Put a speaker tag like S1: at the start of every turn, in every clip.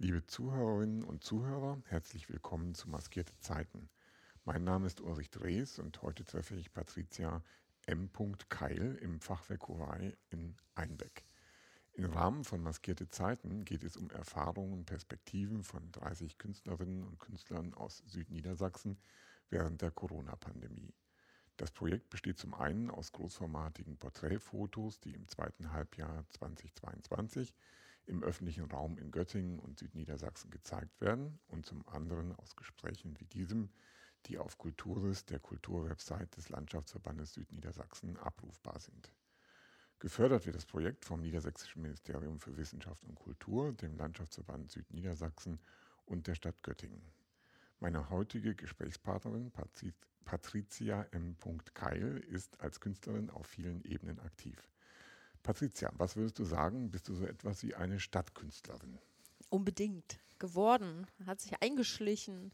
S1: Liebe Zuhörerinnen und Zuhörer, herzlich willkommen zu Maskierte Zeiten. Mein Name ist Ulrich Drees und heute treffe ich Patricia M. Keil im Fachwerk Huawei in Einbeck. Im Rahmen von Maskierte Zeiten geht es um Erfahrungen und Perspektiven von 30 Künstlerinnen und Künstlern aus Südniedersachsen während der Corona-Pandemie. Das Projekt besteht zum einen aus großformatigen Porträtfotos, die im zweiten Halbjahr 2022 im öffentlichen Raum in Göttingen und Südniedersachsen gezeigt werden und zum anderen aus Gesprächen wie diesem, die auf Kulturis, der Kulturwebsite des Landschaftsverbandes Südniedersachsen, abrufbar sind. Gefördert wird das Projekt vom Niedersächsischen Ministerium für Wissenschaft und Kultur, dem Landschaftsverband Südniedersachsen und der Stadt Göttingen. Meine heutige Gesprächspartnerin Patricia M. Keil ist als Künstlerin auf vielen Ebenen aktiv. Patricia, was würdest du sagen? Bist du so etwas wie eine Stadtkünstlerin?
S2: Unbedingt. Geworden. Hat sich eingeschlichen.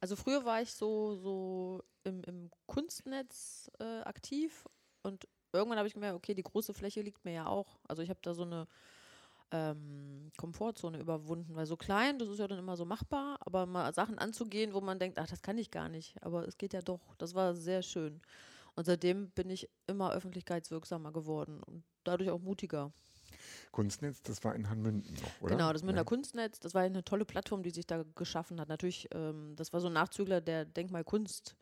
S2: Also früher war ich so, so im, im Kunstnetz äh, aktiv und irgendwann habe ich gemerkt, okay, die große Fläche liegt mir ja auch. Also ich habe da so eine ähm, Komfortzone überwunden, weil so klein, das ist ja dann immer so machbar, aber mal Sachen anzugehen, wo man denkt, ach, das kann ich gar nicht, aber es geht ja doch. Das war sehr schön. Und seitdem bin ich immer öffentlichkeitswirksamer geworden und dadurch auch mutiger.
S1: Kunstnetz, das war in Hanmünden noch, oder?
S2: Genau, das Münchner ja. Kunstnetz, das war eine tolle Plattform, die sich da geschaffen hat. Natürlich, ähm, das war so ein Nachzügler der Denkmalkunst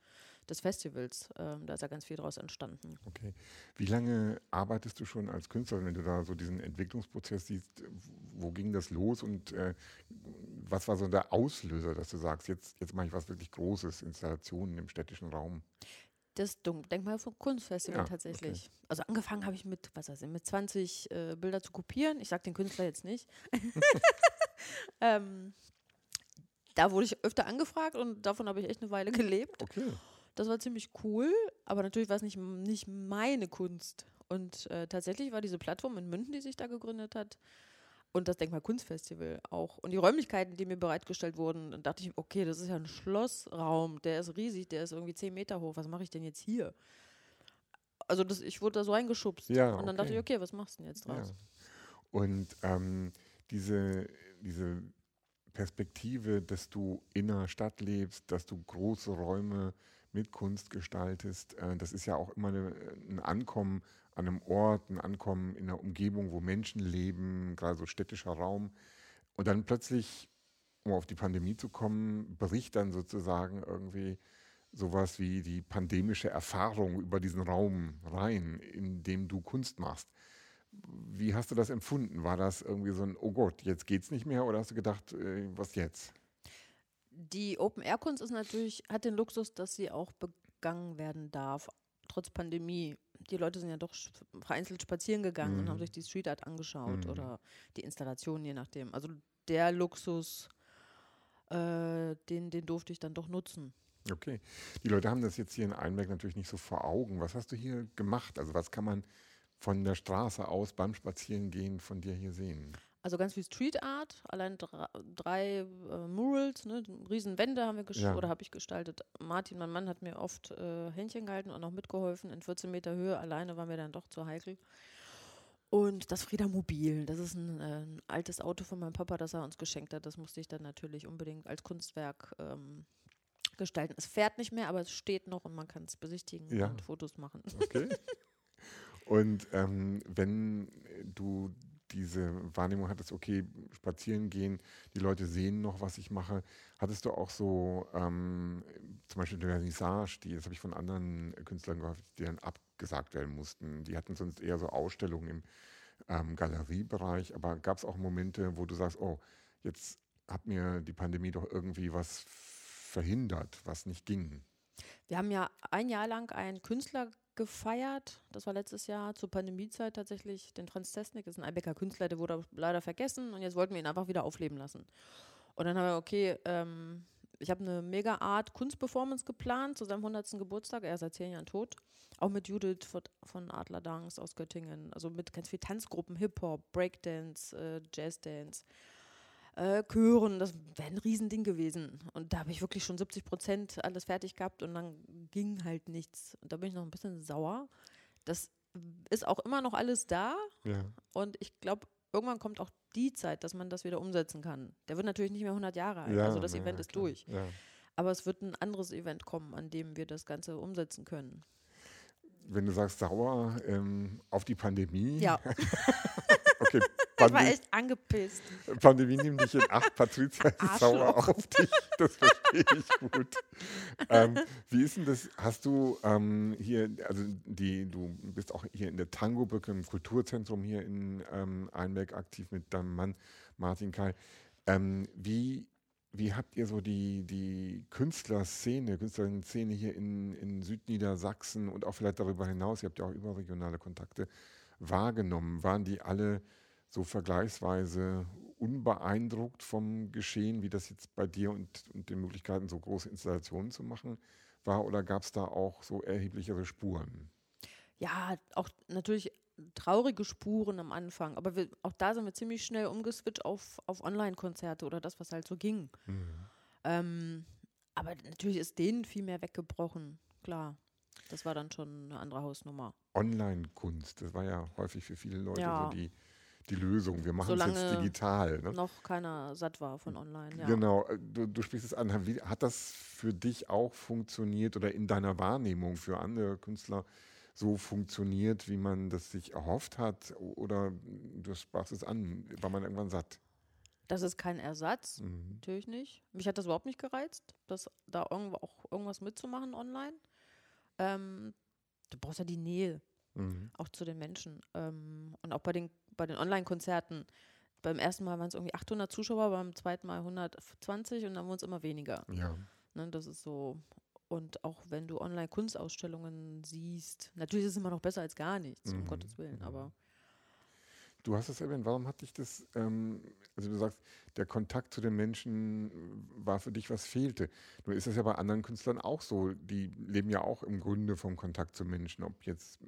S2: des Festivals. Ähm, da ist ja ganz viel daraus entstanden.
S1: Okay. Wie lange arbeitest du schon als Künstlerin, wenn du da so diesen Entwicklungsprozess siehst? Wo ging das los und äh, was war so der Auslöser, dass du sagst, jetzt, jetzt mache ich was wirklich Großes, Installationen im städtischen Raum?
S2: Das Denkmal vom Kunstfestival ja, tatsächlich. Okay. Also angefangen habe ich mit, was weiß ich, mit 20 äh, Bilder zu kopieren. Ich sage den Künstler jetzt nicht. ähm, da wurde ich öfter angefragt und davon habe ich echt eine Weile gelebt.
S1: Okay.
S2: Das war ziemlich cool, aber natürlich war es nicht, nicht meine Kunst. Und äh, tatsächlich war diese Plattform in München, die sich da gegründet hat, und das Denkmal Kunstfestival auch. Und die Räumlichkeiten, die mir bereitgestellt wurden, dann dachte ich, okay, das ist ja ein Schlossraum, der ist riesig, der ist irgendwie zehn Meter hoch. Was mache ich denn jetzt hier? Also das, ich wurde da so eingeschubst.
S1: Ja,
S2: und dann dachte ich, okay, was machst du denn jetzt draus? Ja.
S1: Und ähm, diese, diese Perspektive, dass du in der Stadt lebst, dass du große Räume mit Kunst gestaltest, äh, das ist ja auch immer eine, ein Ankommen an einem Ort, ein Ankommen in einer Umgebung, wo Menschen leben, gerade so städtischer Raum. Und dann plötzlich, um auf die Pandemie zu kommen, bricht dann sozusagen irgendwie sowas wie die pandemische Erfahrung über diesen Raum rein, in dem du Kunst machst. Wie hast du das empfunden? War das irgendwie so ein, oh Gott, jetzt geht's nicht mehr? Oder hast du gedacht, äh, was jetzt?
S2: Die Open-Air-Kunst ist natürlich, hat den Luxus, dass sie auch begangen werden darf, trotz Pandemie. Die Leute sind ja doch vereinzelt spazieren gegangen mhm. und haben mhm. sich die Street Art angeschaut mhm. oder die Installation, je nachdem. Also der Luxus, äh, den, den durfte ich dann doch nutzen.
S1: Okay. Die Leute haben das jetzt hier in Einberg natürlich nicht so vor Augen. Was hast du hier gemacht? Also was kann man von der Straße aus beim Spazierengehen von dir hier sehen?
S2: Also ganz viel Street Art, allein drei, drei äh, Murals, ne, riesen Wände haben wir gestaltet ja. oder habe ich gestaltet. Martin, mein Mann, hat mir oft äh, Händchen gehalten und auch mitgeholfen. In 14 Meter Höhe alleine war mir dann doch zu heikel. Und das Frieda Mobil, das ist ein, äh, ein, altes Auto von meinem Papa, das er uns geschenkt hat. Das musste ich dann natürlich unbedingt als Kunstwerk ähm, gestalten. Es fährt nicht mehr, aber es steht noch und man kann es besichtigen ja. und Fotos machen.
S1: Okay. Und ähm, wenn du diese Wahrnehmung hattest, okay, spazieren gehen, die Leute sehen noch, was ich mache. Hattest du auch so ähm, zum Beispiel eine Vernissage, die, das habe ich von anderen Künstlern gehört, die dann abgesagt werden mussten. Die hatten sonst eher so Ausstellungen im ähm, Galeriebereich, aber gab es auch Momente, wo du sagst, oh, jetzt hat mir die Pandemie doch irgendwie was verhindert, was nicht ging?
S2: Wir haben ja ein Jahr lang einen Künstler gefeiert. Das war letztes Jahr zur Pandemiezeit tatsächlich. Den Franz Testnik ist ein Eibecker Künstler, der wurde leider vergessen und jetzt wollten wir ihn einfach wieder aufleben lassen. Und dann haben wir, okay, ähm, ich habe eine mega Art Kunstperformance geplant zu seinem 100. Geburtstag. Er ist seit zehn Jahren tot. Auch mit Judith von Adler Dance aus Göttingen. Also mit ganz vielen Tanzgruppen, Hip-Hop, Breakdance, äh, Jazzdance äh, Chören, das wäre ein Riesending gewesen. Und da habe ich wirklich schon 70 Prozent alles fertig gehabt und dann ging halt nichts. Und da bin ich noch ein bisschen sauer. Das ist auch immer noch alles da.
S1: Ja.
S2: Und ich glaube, irgendwann kommt auch die Zeit, dass man das wieder umsetzen kann. Der wird natürlich nicht mehr 100 Jahre alt,
S1: Ja,
S2: also das
S1: na
S2: Event
S1: ja,
S2: ist
S1: klar.
S2: durch.
S1: Ja.
S2: Aber es wird ein anderes Event kommen, an dem wir das Ganze umsetzen können.
S1: Wenn du sagst sauer ähm, auf die Pandemie.
S2: Ja,
S1: Okay,
S2: ich war echt angepisst.
S1: Pandemie nimmt dich in Acht. Patricia ist
S2: Arschloch.
S1: sauer auf dich. Das verstehe ich gut. ähm, wie ist denn das? Hast du ähm, hier, also die, du bist auch hier in der Tango-Brücke im Kulturzentrum hier in ähm, Einbeck aktiv mit deinem Mann Martin Kai. Ähm, wie, wie habt ihr so die, die Künstlerszene, Künstlerinnen-Szene hier in, in Südniedersachsen und auch vielleicht darüber hinaus, ihr habt ja auch überregionale Kontakte, wahrgenommen? Waren die alle so vergleichsweise unbeeindruckt vom Geschehen, wie das jetzt bei dir und, und den Möglichkeiten, so große Installationen zu machen war? Oder gab es da auch so erheblichere Spuren?
S2: Ja, auch natürlich traurige Spuren am Anfang, aber wir, auch da sind wir ziemlich schnell umgeswitcht auf, auf Online-Konzerte oder das, was halt so ging. Ähm, aber natürlich ist denen viel mehr weggebrochen, klar. Das war dann schon eine andere Hausnummer.
S1: Online-Kunst, das war ja häufig für viele Leute
S2: Ja.
S1: so die, die Lösung. Wir machen es jetzt
S2: Solange
S1: digital. Ne?
S2: Noch keiner satt war von online, ja.
S1: Genau, äh, du, du sprichst es an. Hat das für dich auch funktioniert oder in deiner Wahrnehmung für andere Künstler so funktioniert, wie man das sich erhofft hat? Oder du sprachst es an, war man irgendwann satt?
S2: Das ist kein Ersatz,
S1: Mhm.
S2: natürlich nicht. Mich hat das überhaupt nicht gereizt, das, da irgendwo auch irgendwas mitzumachen online. Ähm, du brauchst ja die Nähe,
S1: Mhm.
S2: auch zu den Menschen. Ähm, und auch bei den, bei den Online-Konzerten. Beim ersten Mal waren es irgendwie 800 Zuschauer, beim zweiten Mal 120 und dann wurden es immer weniger.
S1: Ja.
S2: Ne, das ist so. Und auch wenn du online Kunstausstellungen siehst, natürlich ist es immer noch besser als gar nichts, um
S1: Mhm,
S2: Gottes Willen,
S1: mhm.
S2: aber
S1: Du hast es erwähnt, warum hat dich das, ähm, also du sagst, der Kontakt zu den Menschen war für dich, was fehlte. Nun ist das ja bei anderen Künstlern auch so. Die leben ja auch im Grunde vom Kontakt zu Menschen. Ob jetzt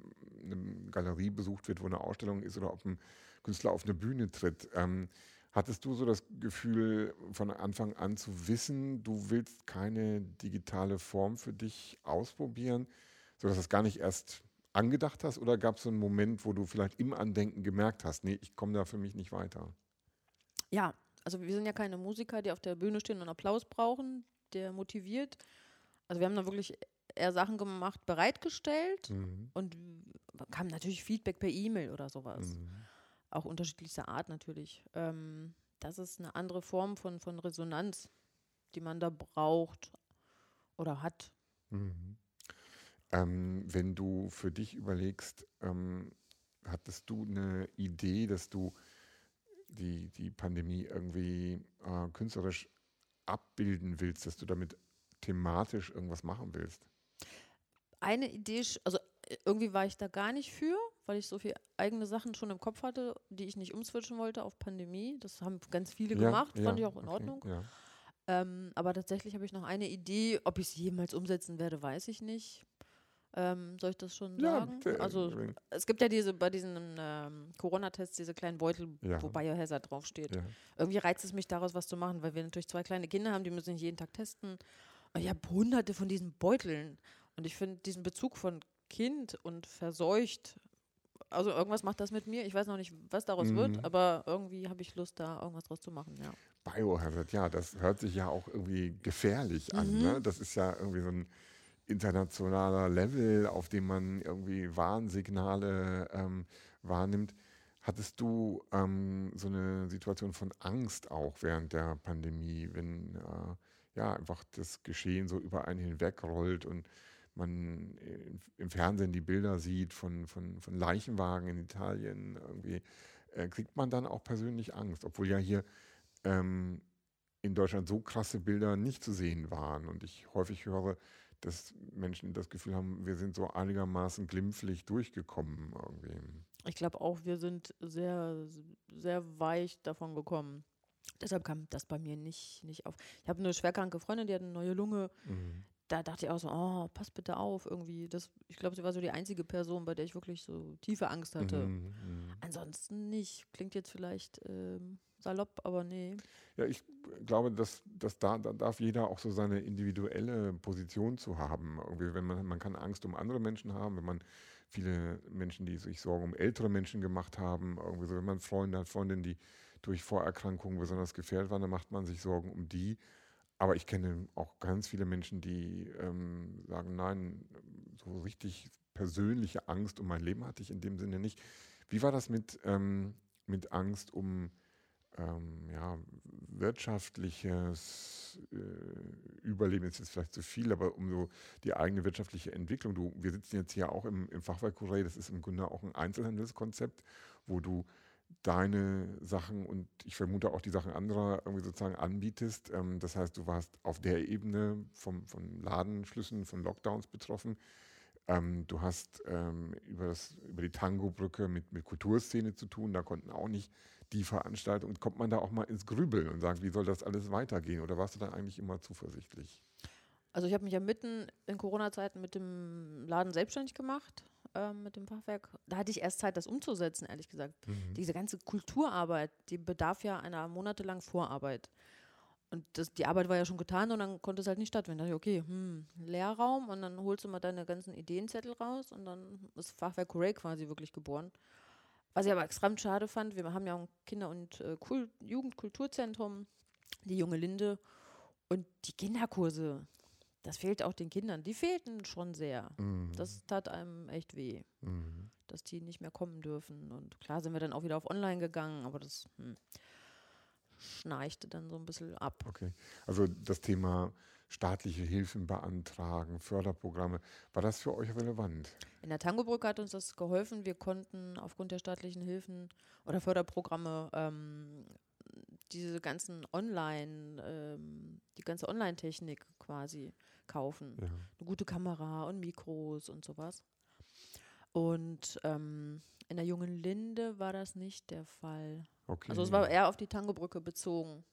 S1: eine Galerie besucht wird, wo eine Ausstellung ist, oder ob ein Künstler auf eine Bühne tritt. Ähm, hattest du so das Gefühl, von Anfang an zu wissen, du willst keine digitale Form für dich ausprobieren, sodass das gar nicht erst angedacht hast oder gab es so einen Moment, wo du vielleicht im Andenken gemerkt hast, nee, ich komme da für mich nicht weiter?
S2: ja, also wir sind ja keine Musiker, die auf der Bühne stehen und Applaus brauchen, der motiviert. Also wir haben da wirklich eher Sachen gemacht, bereitgestellt
S1: Mhm.
S2: und kam natürlich Feedback per E-Mail oder sowas.
S1: Mhm.
S2: Auch unterschiedlichster Art natürlich. Ähm, das ist eine andere Form von, von Resonanz, die man da braucht oder hat.
S1: Mhm. Ähm, wenn du für dich überlegst, ähm, hattest du eine Idee, dass du die, die Pandemie irgendwie äh, künstlerisch abbilden willst, dass du damit thematisch irgendwas machen willst?
S2: Eine Idee, also irgendwie war ich da gar nicht für, weil ich so viele eigene Sachen schon im Kopf hatte, die ich nicht umswitchen wollte auf Pandemie. Das haben ganz viele gemacht, fand ich auch in
S1: okay,
S2: Ordnung.
S1: Ja.
S2: Ähm, aber tatsächlich habe ich noch eine Idee. Ob ich es jemals umsetzen werde, weiß ich nicht. Ähm, soll ich das schon
S1: Ja,
S2: sagen?
S1: bitte,
S2: also es gibt ja diese bei diesen ähm, Corona-Tests diese kleinen Beutel,
S1: Ja.
S2: wo Biohazard draufsteht.
S1: ja.
S2: Irgendwie reizt es mich daraus, was zu machen, weil wir natürlich zwei kleine Kinder haben, die müssen jeden Tag testen. Und ich habe hunderte von diesen Beuteln. Und ich finde diesen Bezug von Kind und verseucht, also irgendwas macht das mit mir. Ich weiß noch nicht, was daraus
S1: Mhm.
S2: wird, aber irgendwie habe ich Lust, da irgendwas draus zu machen, ja.
S1: Biohazard, ja, das hört sich ja auch irgendwie gefährlich an.
S2: Mhm.
S1: Ne? Das ist ja irgendwie so ein internationaler Level, auf dem man irgendwie Warnsignale ähm, wahrnimmt. Hattest du ähm, so eine Situation von Angst auch während der Pandemie, wenn äh, ja einfach das Geschehen so über einen hinwegrollt und man im, Fernsehen die Bilder sieht von, von, von Leichenwagen in Italien irgendwie, äh, kriegt man dann auch persönlich Angst, obwohl ja hier ähm, in Deutschland so krasse Bilder nicht zu sehen waren. Und ich häufig höre, dass Menschen das Gefühl haben, wir sind so einigermaßen glimpflich durchgekommen irgendwie.
S2: Ich glaube auch, wir sind sehr, sehr weich davon gekommen. Deshalb kam das bei mir nicht, nicht auf. Ich habe eine schwerkranke Freundin, die hat eine neue Lunge.
S1: Mhm.
S2: Da dachte ich auch so, oh, pass bitte auf, irgendwie. Das, ich glaube, sie war so die einzige Person, bei der ich wirklich so tiefe Angst hatte.
S1: Mhm, mhm.
S2: Ansonsten nicht. Klingt jetzt vielleicht ähm, salopp, aber nee.
S1: Ja, ich glaube, dass, dass da, da darf jeder auch so seine individuelle Position zu haben. Irgendwie, wenn man, man kann Angst um andere Menschen haben, wenn man viele Menschen, die sich Sorgen um ältere Menschen gemacht haben. Irgendwie so, wenn man Freunde hat, Freundinnen, die durch Vorerkrankungen besonders gefährdet waren, dann macht man sich Sorgen um die. Aber ich kenne auch ganz viele Menschen, die ähm, sagen, nein, so richtig persönliche Angst um mein Leben hatte ich in dem Sinne nicht. Wie war das mit, ähm, mit Angst um ähm, ja, wirtschaftliches äh, Überleben ist jetzt vielleicht zu viel, aber um so die eigene wirtschaftliche Entwicklung. Du, wir sitzen jetzt hier auch im, im Fachwerk Courrier, das ist im Grunde auch ein Einzelhandelskonzept, wo du deine Sachen und ich vermute auch die Sachen anderer irgendwie sozusagen anbietest. Ähm, das heißt, du warst auf der Ebene vom, von Ladenschlüssen, von Lockdowns betroffen. Ähm, du hast ähm, über, das, über die Tango-Brücke mit, mit Kulturszene zu tun, da konnten auch nicht die Veranstaltungen. Kommt man da auch mal ins Grübeln und sagt, wie soll das alles weitergehen? Oder warst du da eigentlich immer zuversichtlich?
S2: Also ich habe mich ja mitten in Corona-Zeiten mit dem Laden selbstständig gemacht, äh, mit dem Fachwerk. Da hatte ich erst Zeit, das umzusetzen, ehrlich gesagt. Mhm. Diese ganze Kulturarbeit, die bedarf ja einer monatelangen Vorarbeit. Und das, die Arbeit war ja schon getan und dann konnte es halt nicht stattfinden. Da dachte ich, okay, hm, Lehrraum und dann holst du mal deine ganzen Ideenzettel raus und dann ist Fachwerk Corey quasi wirklich geboren. Was ich aber extrem schade fand, wir haben ja ein Kinder- und äh, Jugendkulturzentrum, die junge Linde und die Kinderkurse, das fehlt auch den Kindern. Die fehlten schon sehr. Mhm. Das tat einem echt weh, mhm. dass die nicht mehr kommen dürfen. Und klar sind wir dann auch wieder auf Online gegangen, aber das hm, schnarchte dann so ein bisschen ab.
S1: Okay. Also das Thema staatliche Hilfen beantragen, Förderprogramme, war das für euch relevant?
S2: In der Tangobrücke hat uns das geholfen. Wir konnten aufgrund der staatlichen Hilfen oder Förderprogramme ähm, diese ganzen Online, ähm, die ganze Online-Technik quasi kaufen. Ja. Eine gute Kamera und Mikros und sowas. Und ähm, in der jungen Linde war das nicht der Fall. Okay. Also es war eher auf die Tangobrücke bezogen.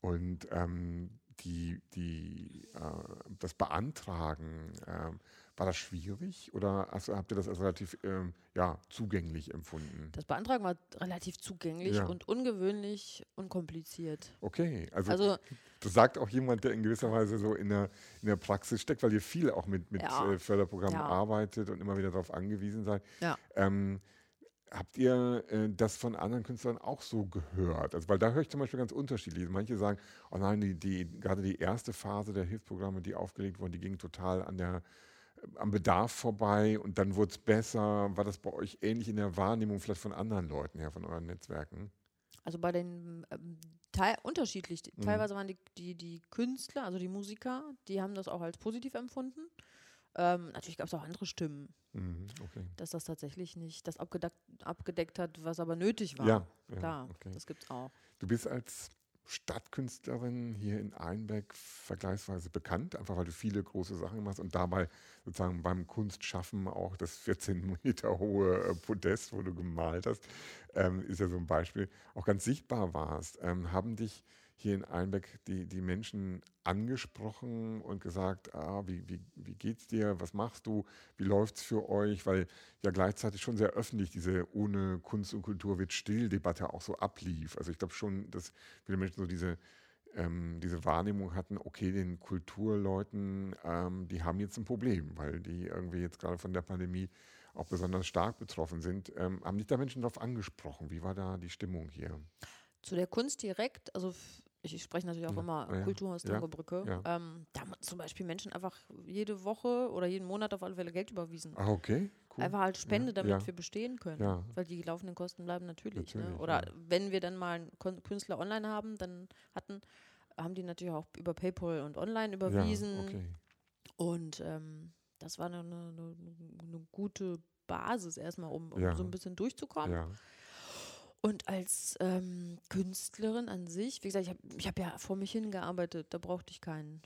S1: Und ähm, die, die, äh, das Beantragen, äh, war das schwierig oder also habt ihr das als relativ ähm, ja, zugänglich empfunden?
S2: Das Beantragen war relativ zugänglich ja. und ungewöhnlich unkompliziert.
S1: Okay, also, also das sagt auch jemand, der in gewisser Weise so in der, in der Praxis steckt, weil ihr viel auch mit, mit ja. äh, Förderprogrammen arbeitet und immer wieder darauf angewiesen seid. Ja. Ähm, Habt ihr äh, das von anderen Künstlern auch so gehört? Also, weil da höre ich zum Beispiel ganz unterschiedlich. Manche sagen, oh nein, die, die, gerade die erste Phase der Hilfsprogramme, die aufgelegt wurden, die ging total an der, am Bedarf vorbei und dann wurde es besser. War das bei euch ähnlich in der Wahrnehmung vielleicht von anderen Leuten her, von euren Netzwerken?
S2: Also bei den ähm, Teil, unterschiedlich. Mhm. Teilweise waren die, die, die Künstler, also die Musiker, die haben das auch als positiv empfunden. Ähm, natürlich gab es auch andere Stimmen, mhm, okay. dass das tatsächlich nicht das abgedeckt, abgedeckt hat, was aber nötig war. Ja, ja klar, okay. das gibt es auch.
S1: Du bist als Stadtkünstlerin hier in Einbeck vergleichsweise bekannt, einfach weil du viele große Sachen machst und dabei sozusagen beim Kunstschaffen auch das 14 Meter hohe äh, Podest, wo du gemalt hast, ähm, ist ja so ein Beispiel, auch ganz sichtbar warst. Ähm, haben dich hier in Einbeck die, die Menschen angesprochen und gesagt, ah, wie, wie, wie geht's dir, was machst du, wie läuft es für euch, weil ja gleichzeitig schon sehr öffentlich diese ohne Kunst und Kultur wird still Debatte auch so ablief. Also ich glaube schon, dass viele Menschen so diese, ähm, diese Wahrnehmung hatten, okay, den Kulturleuten, ähm, die haben jetzt ein Problem, weil die irgendwie jetzt gerade von der Pandemie auch besonders stark betroffen sind. Ähm, haben dich da Menschen darauf angesprochen? Wie war da die Stimmung hier?
S2: Zu der Kunst direkt, also ich, spreche natürlich auch ja, immer ja, Kulturhaus Tangobrücke, ja, ähm, da haben zum Beispiel Menschen einfach jede Woche oder jeden Monat auf alle Fälle Geld überwiesen.
S1: Ah, okay.
S2: Cool. Einfach halt Spende, damit wir bestehen können. Weil die laufenden Kosten bleiben natürlich. Ne? natürlich ne? Oder wenn wir dann mal einen Künstler online haben, dann hatten, haben die natürlich auch über PayPal und online überwiesen. Okay. Und ähm, das war eine, eine, eine, gute Basis erstmal, um, um so ein bisschen durchzukommen. Und als ähm, Künstlerin an sich, wie gesagt, ich habe hab ja vor mich hingearbeitet, da brauchte ich keinen.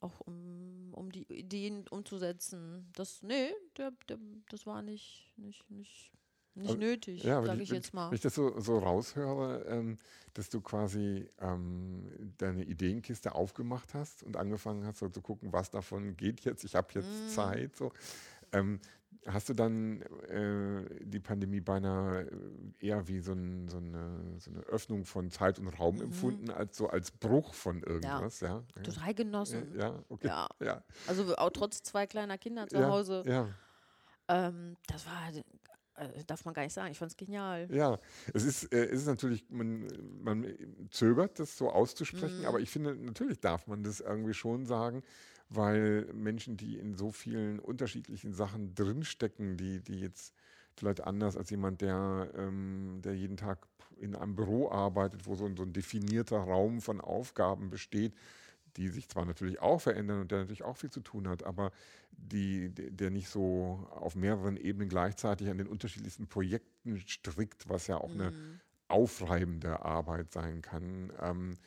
S2: Auch um, um die Ideen umzusetzen. Das, nee, der, der, das war nicht, nicht, nicht, nicht also, nötig, ja, sage ich, ich, jetzt mal.
S1: Wenn ich das so, so raushöre, ähm, dass du quasi ähm, deine Ideenkiste aufgemacht hast und angefangen hast, so zu gucken, was davon geht jetzt, ich habe jetzt mm. Zeit. So. Ähm, Hast du dann äh, die Pandemie beinahe äh, eher wie so, ein, so, eine, so, eine, Öffnung von Zeit und Raum mhm. empfunden, als so als Bruch von irgendwas? Ja,
S2: ja? total genossen.
S1: Ja, okay. Ja. ja.
S2: Also auch trotz zwei kleiner Kinder zu Hause. Ja. Ähm, das war, äh, darf man gar nicht sagen, ich fand es genial.
S1: Ja, es ist, äh, es ist natürlich, man, man zögert, das so auszusprechen,
S2: Mhm.
S1: aber ich finde, natürlich darf man das irgendwie schon sagen, weil Menschen, die in so vielen unterschiedlichen Sachen drinstecken, die, die jetzt vielleicht anders als jemand, der, ähm, der jeden Tag in einem Büro arbeitet, wo so ein, so ein definierter Raum von Aufgaben besteht, die sich zwar natürlich auch verändern und der natürlich auch viel zu tun hat, aber die, der nicht so auf mehreren Ebenen gleichzeitig an den unterschiedlichsten Projekten strickt, was ja auch eine
S2: Mhm.
S1: aufreibende Arbeit sein kann, ähm,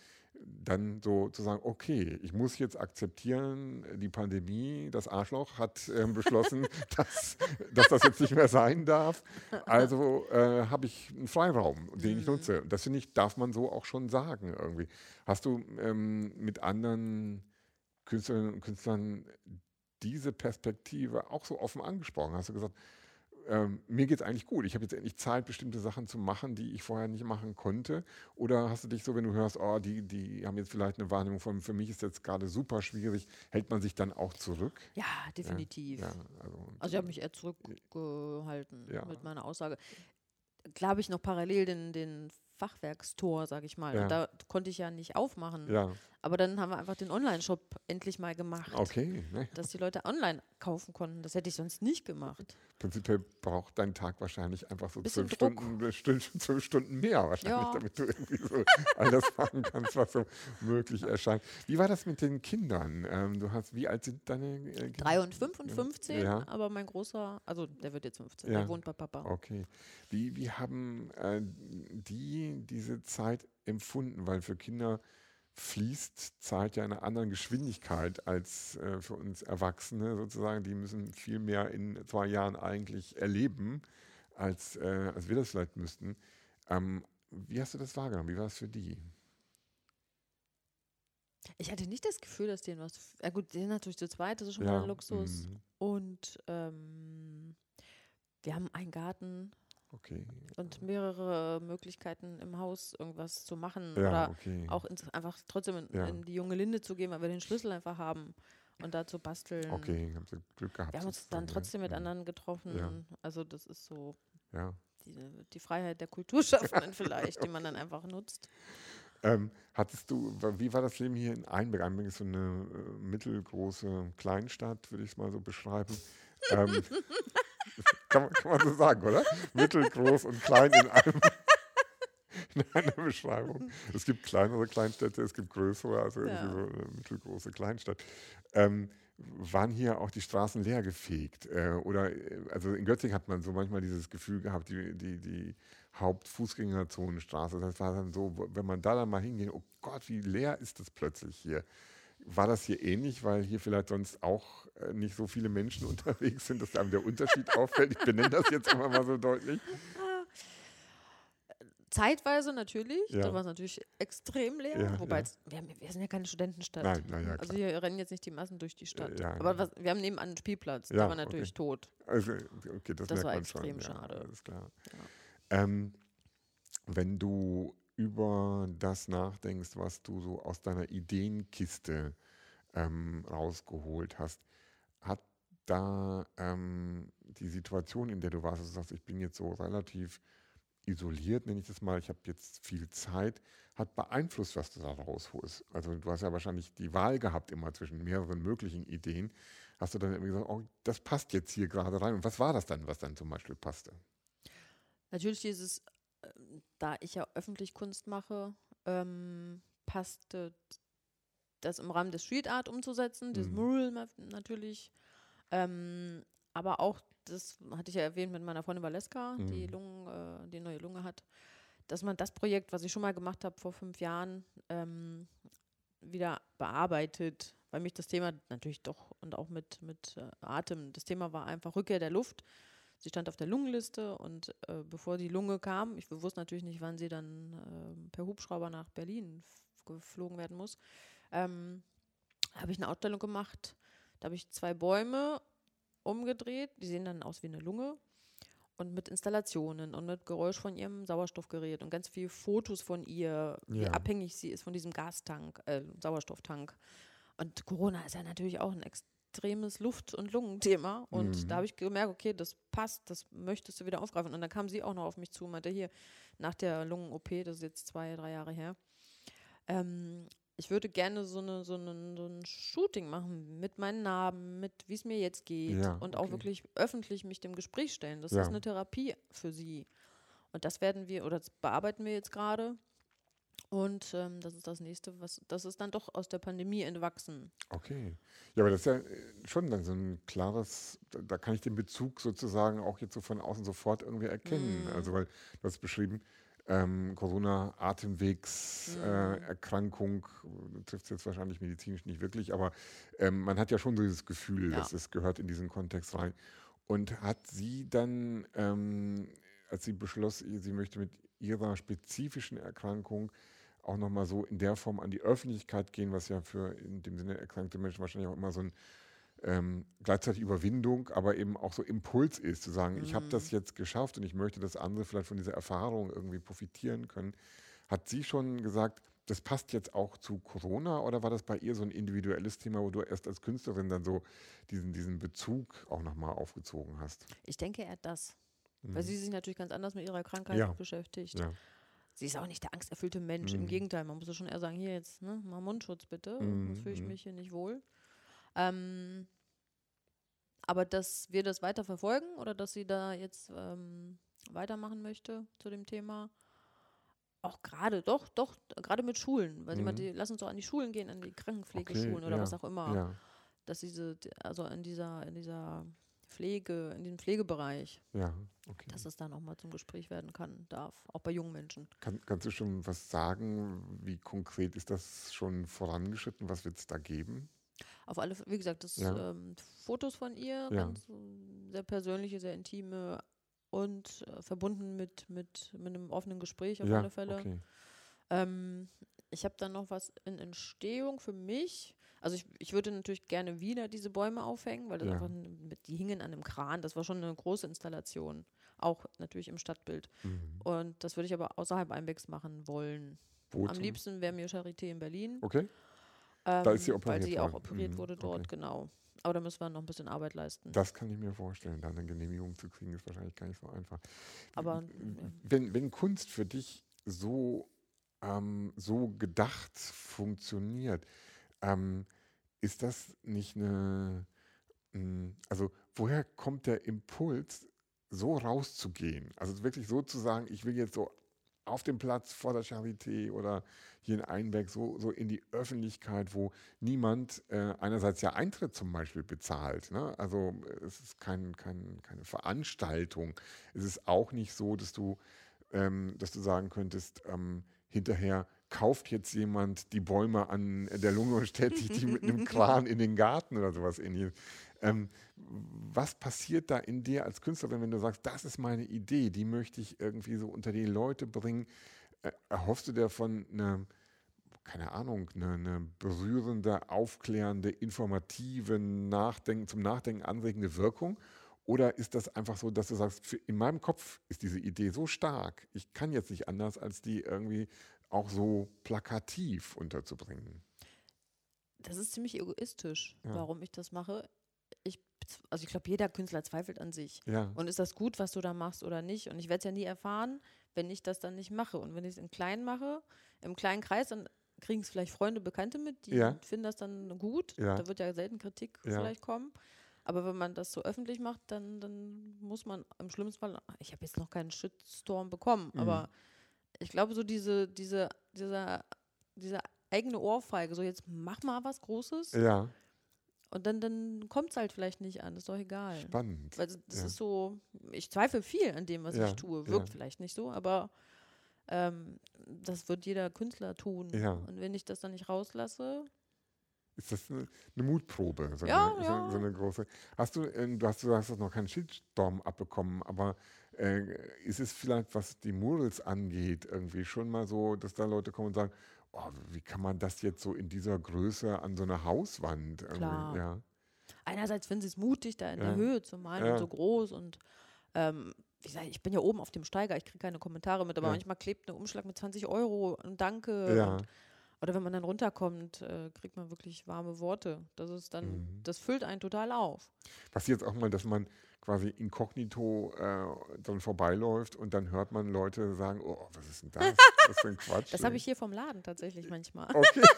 S1: dann so zu sagen, okay, ich muss jetzt akzeptieren, die Pandemie, das Arschloch hat ähm, beschlossen, dass, dass das jetzt nicht mehr sein darf. Also äh, habe ich einen Freiraum, den ich
S2: Mhm.
S1: nutze. Das finde ich, darf man so auch schon sagen irgendwie. Hast du ähm, mit anderen Künstlerinnen und Künstlern diese Perspektive auch so offen angesprochen? Hast du gesagt, ähm, mir geht es eigentlich gut. Ich habe jetzt endlich Zeit, bestimmte Sachen zu machen, die ich vorher nicht machen konnte. Oder hast du dich so, wenn du hörst, oh, die, die haben jetzt vielleicht eine Wahrnehmung von, für mich ist jetzt gerade super schwierig, hält man sich dann auch zurück?
S2: Ja, definitiv.
S1: Ja, also,
S2: Also ich habe mich eher zurückgehalten
S1: Ja.
S2: mit meiner Aussage. Klar habe ich noch parallel den, den Fachwerkstor, sage ich mal.
S1: Ja.
S2: Und da konnte ich ja nicht aufmachen. Aber dann haben wir einfach den Online-Shop endlich mal gemacht.
S1: okay. Ne?
S2: Dass die Leute online kaufen konnten. Das hätte ich sonst nicht gemacht.
S1: Prinzipiell braucht dein Tag wahrscheinlich einfach so
S2: Bisschen
S1: zwölf
S2: Druck.
S1: Stunden, Stunden, zwölf Stunden mehr wahrscheinlich,
S2: Ja.
S1: damit du irgendwie so alles machen kannst, was so möglich erscheint. Wie war das mit den Kindern? Ähm, du hast, wie alt sind deine äh, Kinder?
S2: Drei und fünf und 15,
S1: Ja.
S2: aber mein großer, also der wird jetzt 15,
S1: Ja.
S2: der wohnt bei Papa.
S1: Okay. Wie, wie haben äh, die diese Zeit empfunden? Weil für Kinder fließt Zeit ja in einer anderen Geschwindigkeit als äh, für uns Erwachsene sozusagen. Die müssen viel mehr in zwei Jahren eigentlich erleben, als, äh, als wir das vielleicht müssten. Ähm, wie hast du das wahrgenommen? Wie war es für die?
S2: Ich hatte nicht das Gefühl, dass denen was. Ja, gut, die sind natürlich zu zweit, das ist schon mal ein Luxus.
S1: mhm,
S2: Und ähm, wir haben einen Garten
S1: Okay.
S2: und mehrere Möglichkeiten im Haus irgendwas zu machen.
S1: Ja,
S2: Oder
S1: okay.
S2: auch ins, einfach trotzdem in,
S1: Ja.
S2: in die junge Linde zu gehen, weil wir den Schlüssel einfach haben und da zu basteln.
S1: Okay, haben sie Glück gehabt.
S2: Wir haben uns dann
S1: ne?
S2: trotzdem mit
S1: Mhm.
S2: anderen getroffen. Also das ist so
S1: Ja.
S2: die, die Freiheit der Kulturschaffenden vielleicht, die man dann einfach nutzt.
S1: Ähm, hattest du, wie war das Leben hier in Einbeck? Einbeck ist so eine äh, mittelgroße Kleinstadt, würde ich es mal so beschreiben. ähm, kann, man, kann man so sagen, oder? Mittelgroß und klein in einem. In einer Beschreibung. Es gibt kleinere Kleinstädte, es gibt größere, also
S2: Ja.
S1: so eine mittelgroße Kleinstadt. Ähm, waren hier auch die Straßen leer gefegt? Äh, oder, äh, also in Göttingen hat man so manchmal dieses Gefühl gehabt, die, die, die Hauptfußgängerzonenstraße, das war dann so, wenn man da dann mal hingeht, oh Gott, wie leer ist das plötzlich hier. War das hier ähnlich, weil hier vielleicht sonst auch äh, nicht so viele Menschen unterwegs sind, dass einem der Unterschied auffällt? Ich benenne das jetzt immer mal so deutlich.
S2: Zeitweise natürlich,
S1: Ja.
S2: da war es natürlich extrem leer.
S1: Ja,
S2: wobei
S1: ja.
S2: wir, haben, wir sind ja keine Studentenstadt.
S1: Nein, na ja,
S2: also hier rennen jetzt nicht die Massen durch die Stadt.
S1: ja,
S2: Aber was, wir haben nebenan einen Spielplatz,
S1: Ja,
S2: der war natürlich tot.
S1: Also, okay, das,
S2: Das war
S1: schon.
S2: extrem
S1: ja,
S2: schade.
S1: Ähm, wenn du über das nachdenkst, was du so aus deiner Ideenkiste ähm, rausgeholt hast, hat da ähm, die Situation, in der du warst, dass du sagst, ich bin jetzt so relativ isoliert, nenne ich das mal, ich habe jetzt viel Zeit, hat beeinflusst, was du da rausholst. Also du hast ja wahrscheinlich die Wahl gehabt immer zwischen mehreren möglichen Ideen. Hast du dann irgendwie gesagt, oh, das passt jetzt hier gerade rein. Und was war das dann, was dann zum Beispiel passte?
S2: Natürlich dieses, ähm, da ich ja öffentlich Kunst mache, ähm, passte das im Rahmen des Street Art umzusetzen, das
S1: Mhm.
S2: Mural ma- natürlich. Ähm, aber auch, das hatte ich ja erwähnt mit meiner Freundin Valeska, die
S1: Mhm.
S2: Lungen, äh, die neue Lunge hat, dass man das Projekt, was ich schon mal gemacht habe vor fünf Jahren, ähm, wieder bearbeitet, weil mich das Thema natürlich doch und auch mit, mit äh, Atem, das Thema war einfach Rückkehr der Luft. Sie stand auf der Lungenliste und äh, bevor die Lunge kam, ich wusste natürlich nicht, wann sie dann ähm, per Hubschrauber nach Berlin geflogen werden muss, ähm, habe ich eine Ausstellung gemacht. Da habe ich zwei Bäume umgedreht, die sehen dann aus wie eine Lunge und mit Installationen und mit Geräusch von ihrem Sauerstoffgerät und ganz viele Fotos von ihr, wie
S1: Ja.
S2: abhängig sie ist von diesem Gastank, äh, Sauerstofftank. Und Corona ist ja natürlich auch ein ex extremes Luft- und Lungenthema. Und
S1: Mhm.
S2: da habe ich gemerkt, okay, das passt, das möchtest du wieder aufgreifen. Und dann kam sie auch noch auf mich zu und meinte, hier, nach der Lungen-OP, das ist jetzt zwei, drei Jahre her, ähm, ich würde gerne so, eine, so, eine, so ein Shooting machen mit meinen Narben, mit wie es mir jetzt geht
S1: Ja,
S2: und auch
S1: okay.
S2: wirklich öffentlich mich dem Gespräch stellen. Das
S1: Ja.
S2: ist eine Therapie für sie. Und das werden wir, oder das bearbeiten wir jetzt gerade. Und ähm, das ist das nächste, was das ist dann doch aus der Pandemie entwachsen.
S1: Okay. Ja, aber das ist ja äh, schon dann so ein klares, da, kann ich den Bezug sozusagen auch jetzt so von außen sofort irgendwie erkennen.
S2: Mhm.
S1: Also, weil du hast beschrieben, ähm, Corona-Atemwegserkrankung, äh, Erkrankung, trifft es jetzt wahrscheinlich medizinisch nicht wirklich, aber ähm, man hat ja schon so dieses Gefühl,
S2: Ja.
S1: dass es gehört in diesen Kontext rein. Und hat sie dann, ähm, als sie beschloss, sie möchte mit ihrer spezifischen Erkrankung auch nochmal so in der Form an die Öffentlichkeit gehen, was ja für in dem Sinne erkrankte Menschen wahrscheinlich auch immer so ein ähm, gleichzeitig Überwindung, aber eben auch so Impuls ist, zu sagen, ich habe das jetzt geschafft und ich möchte, dass andere vielleicht von dieser Erfahrung irgendwie profitieren können. Hat sie schon gesagt, das passt jetzt auch zu Corona oder war das bei ihr so ein individuelles Thema, wo du erst als Künstlerin dann so diesen, diesen Bezug auch nochmal aufgezogen hast?
S2: Ich denke eher das. Weil
S1: Mhm.
S2: sie sich natürlich ganz anders mit ihrer Krankheit
S1: Ja.
S2: beschäftigt.
S1: Ja.
S2: Sie ist auch nicht der angsterfüllte Mensch.
S1: Mhm.
S2: Im Gegenteil, man muss ja schon eher sagen, hier jetzt, ne, mal Mundschutz bitte,
S1: Mhm,
S2: sonst fühle ich
S1: mhm.
S2: mich hier nicht wohl. Ähm, aber dass wir das weiter verfolgen oder dass sie da jetzt ähm, weitermachen möchte zu dem Thema, auch gerade, doch, doch, gerade mit Schulen, weil sie
S1: Mhm.
S2: meinte, lass uns doch an die Schulen gehen, an die Krankenpflegeschulen
S1: Okay,
S2: oder
S1: ja,
S2: was auch immer.
S1: Ja,
S2: Dass diese, also in dieser, in dieser Pflege, in diesem Pflegebereich,
S1: ja, okay.
S2: dass es da nochmal zum Gespräch werden kann, darf, auch bei jungen Menschen.
S1: Kann, kannst du schon was sagen? Wie konkret ist das schon vorangeschritten? Was wird es da geben?
S2: Auf alle, wie gesagt, das
S1: Ja.
S2: ähm, Fotos von ihr,
S1: Ja.
S2: ganz sehr persönliche, sehr intime und äh, verbunden mit, mit, mit einem offenen Gespräch auf
S1: ja,
S2: alle Fälle.
S1: okay.
S2: Ähm, ich habe dann noch was in Entstehung für mich. Also ich, ich würde natürlich gerne wieder diese Bäume aufhängen, weil das
S1: Ja.
S2: einfach, die hingen an einem Kran. Das war schon eine große Installation, auch natürlich im Stadtbild.
S1: Mhm.
S2: Und das würde ich aber außerhalb Einbecks machen wollen.
S1: Wo
S2: Am
S1: zum-
S2: liebsten wäre mir Charité in Berlin.
S1: Okay.
S2: Ähm,
S1: ist sie
S2: Weil
S1: operiert
S2: sie auch
S1: worden.
S2: operiert
S1: Mhm,
S2: wurde dort,
S1: okay.
S2: genau. Aber da müssen wir noch ein bisschen Arbeit leisten.
S1: Das kann ich mir vorstellen. Da eine Genehmigung zu kriegen, ist wahrscheinlich gar nicht so einfach.
S2: Aber,
S1: wenn, wenn Kunst für dich so, ähm, so gedacht funktioniert, ähm, ist das nicht eine, mh, also woher kommt der Impuls, so rauszugehen? Also wirklich so zu sagen, ich will jetzt so auf dem Platz vor der Charité oder hier in Einbeck so, so in die Öffentlichkeit, wo niemand äh, einerseits ja Eintritt zum Beispiel bezahlt. Ne? Also es ist kein, kein, keine Veranstaltung. Es ist auch nicht so, dass du, ähm, dass du sagen könntest, ähm, hinterher kauft jetzt jemand die Bäume an der Lunge und stellt sich die mit einem Kran in den Garten oder sowas ähnliches. Ähm, was passiert da in dir als Künstlerin, wenn du sagst, das ist meine Idee, die möchte ich irgendwie so unter die Leute bringen? Äh, erhoffst du davon eine, keine Ahnung, eine, eine berührende, aufklärende, informative, Nachdenken, zum Nachdenken anregende Wirkung? Oder ist das einfach so, dass du sagst, für, in meinem Kopf ist diese Idee so stark, ich kann jetzt nicht anders, als die irgendwie auch so plakativ unterzubringen?
S2: das ist ziemlich egoistisch,
S1: Ja.
S2: warum ich das mache. Ich, also ich glaube, jeder Künstler zweifelt an sich.
S1: Ja,
S2: Und ist das gut, was du da machst oder nicht? Und ich werde es ja nie erfahren, wenn ich das dann nicht mache. Und wenn ich es in klein mache, im kleinen Kreis, dann kriegen es vielleicht Freunde, Bekannte mit, die
S1: Ja.
S2: finden das dann gut.
S1: Ja.
S2: Da wird ja selten Kritik vielleicht kommen. Aber wenn man das so öffentlich macht, dann, dann muss man im schlimmsten Fall, ich habe jetzt noch keinen Shitstorm bekommen,
S1: Mhm.
S2: aber ich glaube, so diese, diese, dieser, diese eigene Ohrfeige, so jetzt mach mal was Großes
S1: ja,
S2: und dann, dann kommt es halt vielleicht nicht an, ist doch egal.
S1: spannend.
S2: Weil das
S1: Ja.
S2: ist so, ich zweifle viel an dem, was
S1: Ja,
S2: ich tue. Wirkt
S1: ja.
S2: vielleicht nicht so, aber ähm, das wird jeder Künstler tun.
S1: Ja.
S2: Und wenn ich das dann nicht rauslasse,
S1: Ist das eine, eine Mutprobe? So
S2: Ja,
S1: eine. So, so eine große. Hast du, äh, du hast, du hast noch keinen Shitstorm abbekommen, aber äh, ist es vielleicht, was die Murals angeht, irgendwie schon mal so, dass da Leute kommen und sagen, oh, wie kann man das jetzt so in dieser Größe an so einer Hauswand? irgendwie?"
S2: Klar.
S1: Ja.
S2: einerseits finden sie es mutig, da in
S1: Ja.
S2: der Höhe zu malen
S1: Ja.
S2: und so groß und ähm, wie gesagt, ich bin ja oben auf dem Steiger, ich kriege keine Kommentare mit, aber manchmal klebt ein Umschlag mit 20 Euro und Danke. Und, Oder wenn man dann runterkommt, äh, kriegt man wirklich warme Worte. Das ist dann,
S1: Mhm.
S2: das füllt einen total auf.
S1: Passiert auch mal, dass man quasi inkognito äh, dann vorbeiläuft und dann hört man Leute sagen, oh, was ist denn das? Was für ein Quatsch.
S2: Das habe ich hier vom Laden tatsächlich manchmal.
S1: Okay,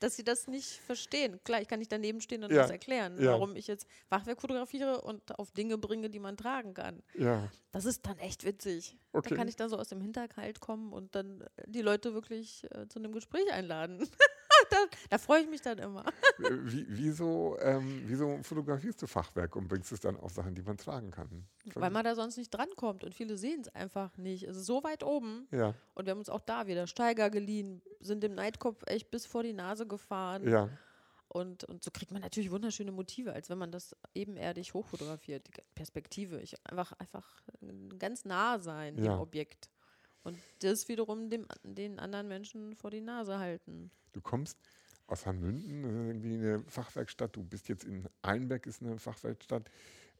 S2: Dass sie das nicht verstehen. Klar, ich kann nicht daneben stehen und
S1: Ja,
S2: das erklären,
S1: ja.
S2: warum ich jetzt Fachwerk fotografiere und auf Dinge bringe, die man tragen kann.
S1: ja,
S2: Das ist dann echt witzig.
S1: okay.
S2: Da kann ich dann so aus dem Hinterhalt kommen und dann die Leute wirklich äh, zu einem Gespräch einladen. da da freue ich mich dann immer.
S1: Wie, wieso, ähm, wieso fotografierst du Fachwerk und bringst es dann auf Sachen, die man tragen kann?
S2: Weil man da sonst nicht drankommt und viele sehen es einfach nicht. Es ist so weit oben
S1: ja,
S2: und wir haben uns auch da wieder Steiger geliehen, sind dem Neidkopf echt bis vor die Nase gefahren.
S1: ja,
S2: Und, und so kriegt man natürlich wunderschöne Motive, als wenn man das ebenerdig hochfotografiert. Die Perspektive. Ich einfach, einfach ganz nah sein,
S1: Ja.
S2: dem Objekt. Und das wiederum dem, den anderen Menschen vor die Nase halten.
S1: Du kommst aus Hanmünden, das ist irgendwie eine Fachwerkstatt. Du bist jetzt in Einbeck, ist eine Fachwerkstatt.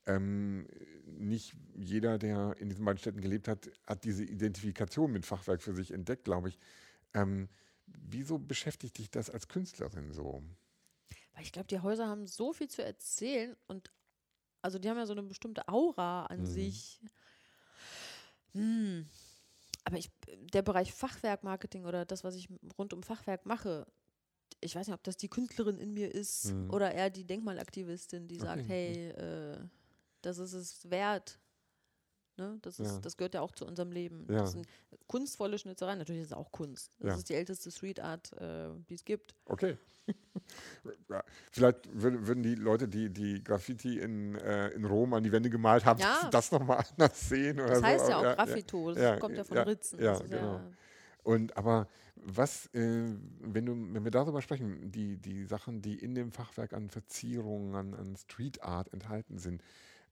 S1: Ähm, nicht jeder, der in diesen beiden Städten gelebt hat, hat diese Identifikation mit Fachwerk für sich entdeckt, glaube ich. Ähm, wieso beschäftigt dich das als Künstlerin so?
S2: Weil ich glaube, die Häuser haben so viel zu erzählen und also die haben ja so eine bestimmte Aura an
S1: Mhm.
S2: sich. Hm. Aber ich, der Bereich Fachwerkmarketing oder das, was ich rund um Fachwerk mache, ich weiß nicht, ob das die Künstlerin in mir ist
S1: Mhm.
S2: oder eher die Denkmalaktivistin, die sagt,
S1: Okay.
S2: hey, äh, das ist es wert. Ne? Das, ist,
S1: Ja.
S2: das gehört ja auch zu unserem Leben.
S1: Ja.
S2: Das sind kunstvolle Schnitzereien, natürlich ist es auch Kunst. Das
S1: Ja.
S2: ist die älteste Street Art, äh, die es gibt.
S1: Okay. Ja, Vielleicht würden, die Leute, die die Graffiti in, äh, in Rom an die Wände gemalt haben,
S2: Ja.
S1: das nochmal anders sehen. Oder
S2: Das
S1: so.
S2: heißt ja
S1: aber
S2: auch Graffito, das
S1: ja,
S2: kommt ja von
S1: ja,
S2: Ritzen.
S1: ja, genau.
S2: ja,
S1: Und aber was, äh, wenn, du, wenn wir darüber sprechen, die, die Sachen, die in dem Fachwerk an Verzierungen, an, an Street Art enthalten sind,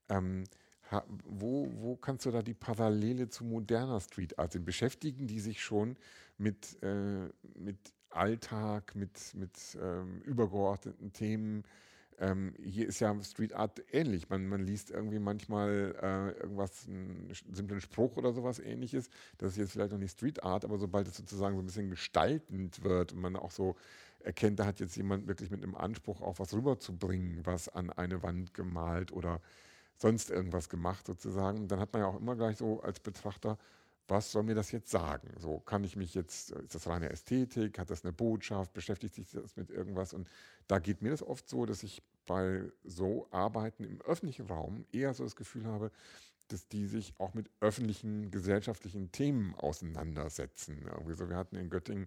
S1: ähm, wo, wo kannst du da die Parallele zu moderner Street Art sehen? Beschäftigen die sich schon mit, äh, mit Alltag, mit, mit ähm, übergeordneten Themen? Ähm, hier ist ja Street Art ähnlich. Man, man liest irgendwie manchmal äh, irgendwas, einen simplen Spruch oder sowas ähnliches. Das ist jetzt vielleicht noch nicht Street Art, aber sobald es sozusagen so ein bisschen gestaltend wird und man auch so erkennt, da hat jetzt jemand wirklich mit einem Anspruch auch was rüberzubringen, was an eine Wand gemalt oder sonst irgendwas gemacht sozusagen, dann hat man ja auch immer gleich so als Betrachter, was soll mir das jetzt sagen? So kann ich mich jetzt, ist das reine Ästhetik, hat das eine Botschaft, beschäftigt sich das mit irgendwas? Und da geht mir das oft so, dass ich bei so Arbeiten im öffentlichen Raum eher so das Gefühl habe, dass die sich auch mit öffentlichen, gesellschaftlichen Themen auseinandersetzen. Irgendwie so, wir hatten in Göttingen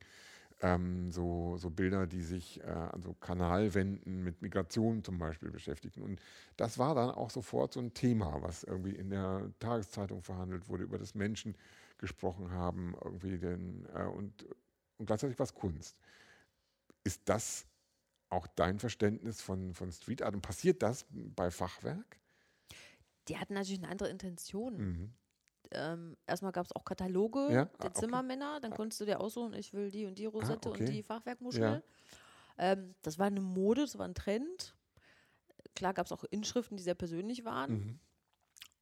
S1: ähm, so, so Bilder, die sich äh, an so Kanalwänden mit Migration zum Beispiel beschäftigen. Und das war dann auch sofort so ein Thema, was irgendwie in der Tageszeitung verhandelt wurde, über das Menschen gesprochen haben, irgendwie den, äh, und, und gleichzeitig was Kunst. Ist das auch dein Verständnis von, von Street Art? Und passiert das bei Fachwerk?
S2: die hatten natürlich eine andere Intention.
S1: Mhm.
S2: Ähm, erstmal gab es auch Kataloge
S1: Ja, ah,
S2: der
S1: okay.
S2: Zimmermänner, dann konntest du dir aussuchen, ich will die und die Rosette
S1: okay.
S2: und die Fachwerkmuschel.
S1: Ja.
S2: Ähm, das war eine Mode, das war ein Trend. Klar gab es auch Inschriften, die sehr persönlich waren.
S1: Mhm.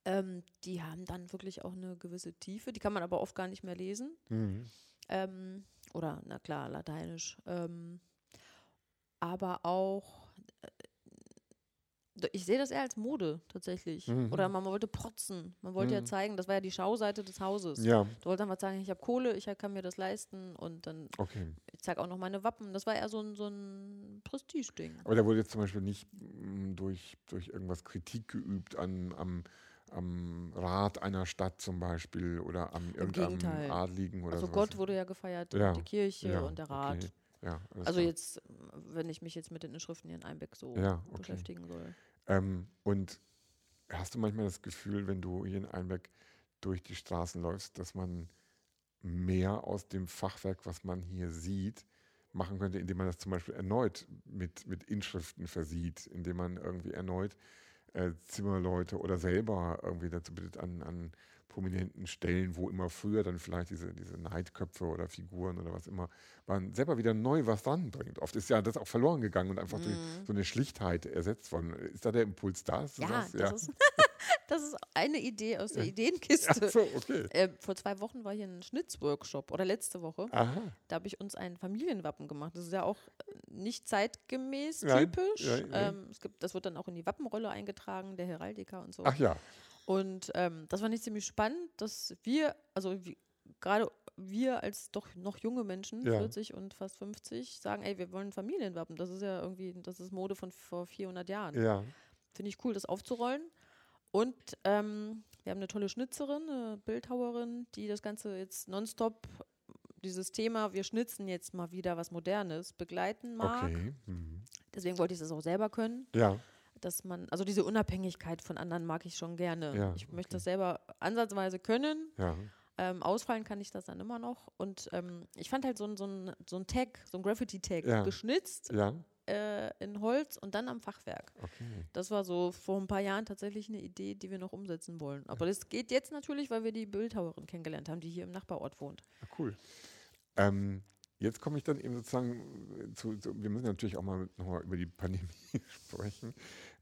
S2: Ähm, die haben dann wirklich auch eine gewisse Tiefe, die kann man aber oft gar nicht mehr lesen.
S1: Mhm.
S2: Ähm, oder, na klar, Lateinisch. Ähm, aber auch, ich sehe das eher als Mode tatsächlich.
S1: Mhm.
S2: Oder man wollte protzen. Man wollte ja
S1: Mhm.
S2: zeigen, das war ja die Schauseite des Hauses.
S1: Ja,
S2: Du wolltest einfach sagen, ich habe Kohle, ich kann mir das leisten und dann,
S1: okay.
S2: ich zeige auch noch meine Wappen. Das war eher so ein, so ein Prestige-Ding.
S1: Aber da wurde jetzt zum Beispiel nicht mm, durch, durch irgendwas Kritik geübt an, am, am Rat einer Stadt zum Beispiel oder am irgendeinem
S2: Gegenteil.
S1: Adligen oder
S2: Also
S1: sowas.
S2: Gott wurde ja gefeiert,
S1: Ja,
S2: die Kirche
S1: ja,
S2: und der Rat.
S1: okay. Ja,
S2: Also
S1: klar.
S2: jetzt, wenn ich mich jetzt mit den Inschriften hier in Einbeck so
S1: Ja, okay.
S2: beschäftigen soll.
S1: Ähm, und hast du manchmal das Gefühl, wenn du hier in Einbeck durch die Straßen läufst, dass man mehr aus dem Fachwerk, was man hier sieht, machen könnte, indem man das zum Beispiel erneut mit, mit Inschriften versieht, indem man irgendwie erneut äh, Zimmerleute oder selber irgendwie dazu bittet, an, an prominenten Stellen, wo immer früher dann vielleicht diese, diese Neidköpfe oder Figuren oder was immer waren, selber wieder neu was dran bringt. Oft ist ja das auch verloren gegangen und einfach durch
S2: Mhm.
S1: so eine Schlichtheit ersetzt worden. Ist da der Impuls da?
S2: Ja, das ist Das ist eine Idee aus der Ideenkiste.
S1: Ach so, okay.
S2: Äh, vor zwei Wochen war hier ein Schnitzworkshop oder letzte Woche.
S1: Aha.
S2: Da habe ich uns ein Familienwappen gemacht. Das ist ja auch nicht zeitgemäß
S1: Nein,
S2: typisch.
S1: ja, ja.
S2: Ähm, es gibt, das wird dann auch in die Wappenrolle eingetragen, der Heraldiker und so.
S1: Ach ja.
S2: Und ähm, das fand ich ziemlich spannend, dass wir, also wie- gerade wir als doch noch junge Menschen,
S1: Ja.
S2: 40 und fast 50, sagen, ey, wir wollen Familienwappen. Das ist ja irgendwie, das ist Mode von vor 400 Jahren.
S1: Ja.
S2: Finde ich cool, das aufzurollen. Und ähm, wir haben eine tolle Schnitzerin, eine Bildhauerin, die das Ganze jetzt nonstop, dieses Thema, wir schnitzen jetzt mal wieder was Modernes, begleiten mag.
S1: Okay. Mhm.
S2: Deswegen wollte ich das auch selber können
S1: Ja.
S2: Dass man, also diese Unabhängigkeit von anderen mag ich schon gerne.
S1: Ja,
S2: ich möchte
S1: okay.
S2: das selber ansatzweise können.
S1: Ja.
S2: Ähm, ausfallen kann ich das dann immer noch. Und ähm, ich fand halt so ein, so ein, so ein Tag, so ein Graffiti-Tag,
S1: Ja.
S2: geschnitzt äh, in Holz und dann am Fachwerk.
S1: Okay.
S2: Das war so vor ein paar Jahren tatsächlich eine Idee, die wir noch umsetzen wollen. Aber das geht jetzt natürlich, weil wir die Bildhauerin kennengelernt haben, die hier im Nachbarort wohnt.
S1: Ah, cool. Ähm, jetzt komme ich dann eben sozusagen zu, zu, wir müssen natürlich auch mal nochmal über die Pandemie sprechen.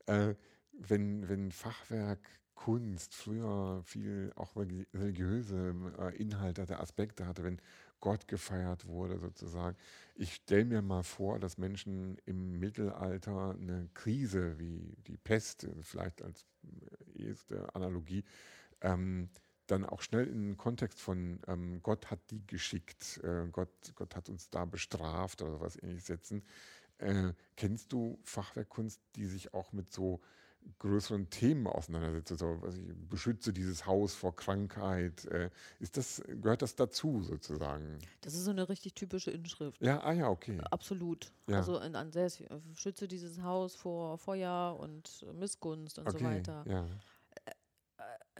S1: Äh, wenn, wenn Fachwerk, Kunst früher viel auch religi- religiöse äh, Inhalte hatte, Aspekte hatte, wenn Gott gefeiert wurde sozusagen. Ich stelle mir mal vor, dass Menschen im Mittelalter eine Krise wie die Pest, vielleicht als äh, erste Analogie, ähm, dann auch schnell in den Kontext von ähm, Gott hat die geschickt, äh, Gott, Gott hat uns da bestraft oder was ähnliches setzen. Äh, kennst du Fachwerkkunst, die sich auch mit so größeren Themen auseinandersetzt? Also, was ich, beschütze dieses Haus vor Krankheit. Äh, ist das, gehört das dazu sozusagen?
S2: Das ist so eine richtig typische Inschrift.
S1: Ja, ah ja, okay.
S2: Absolut.
S1: Ja.
S2: Also in, an sehr, schütze dieses Haus vor Feuer und Missgunst und so
S1: Okay,
S2: weiter.
S1: ja.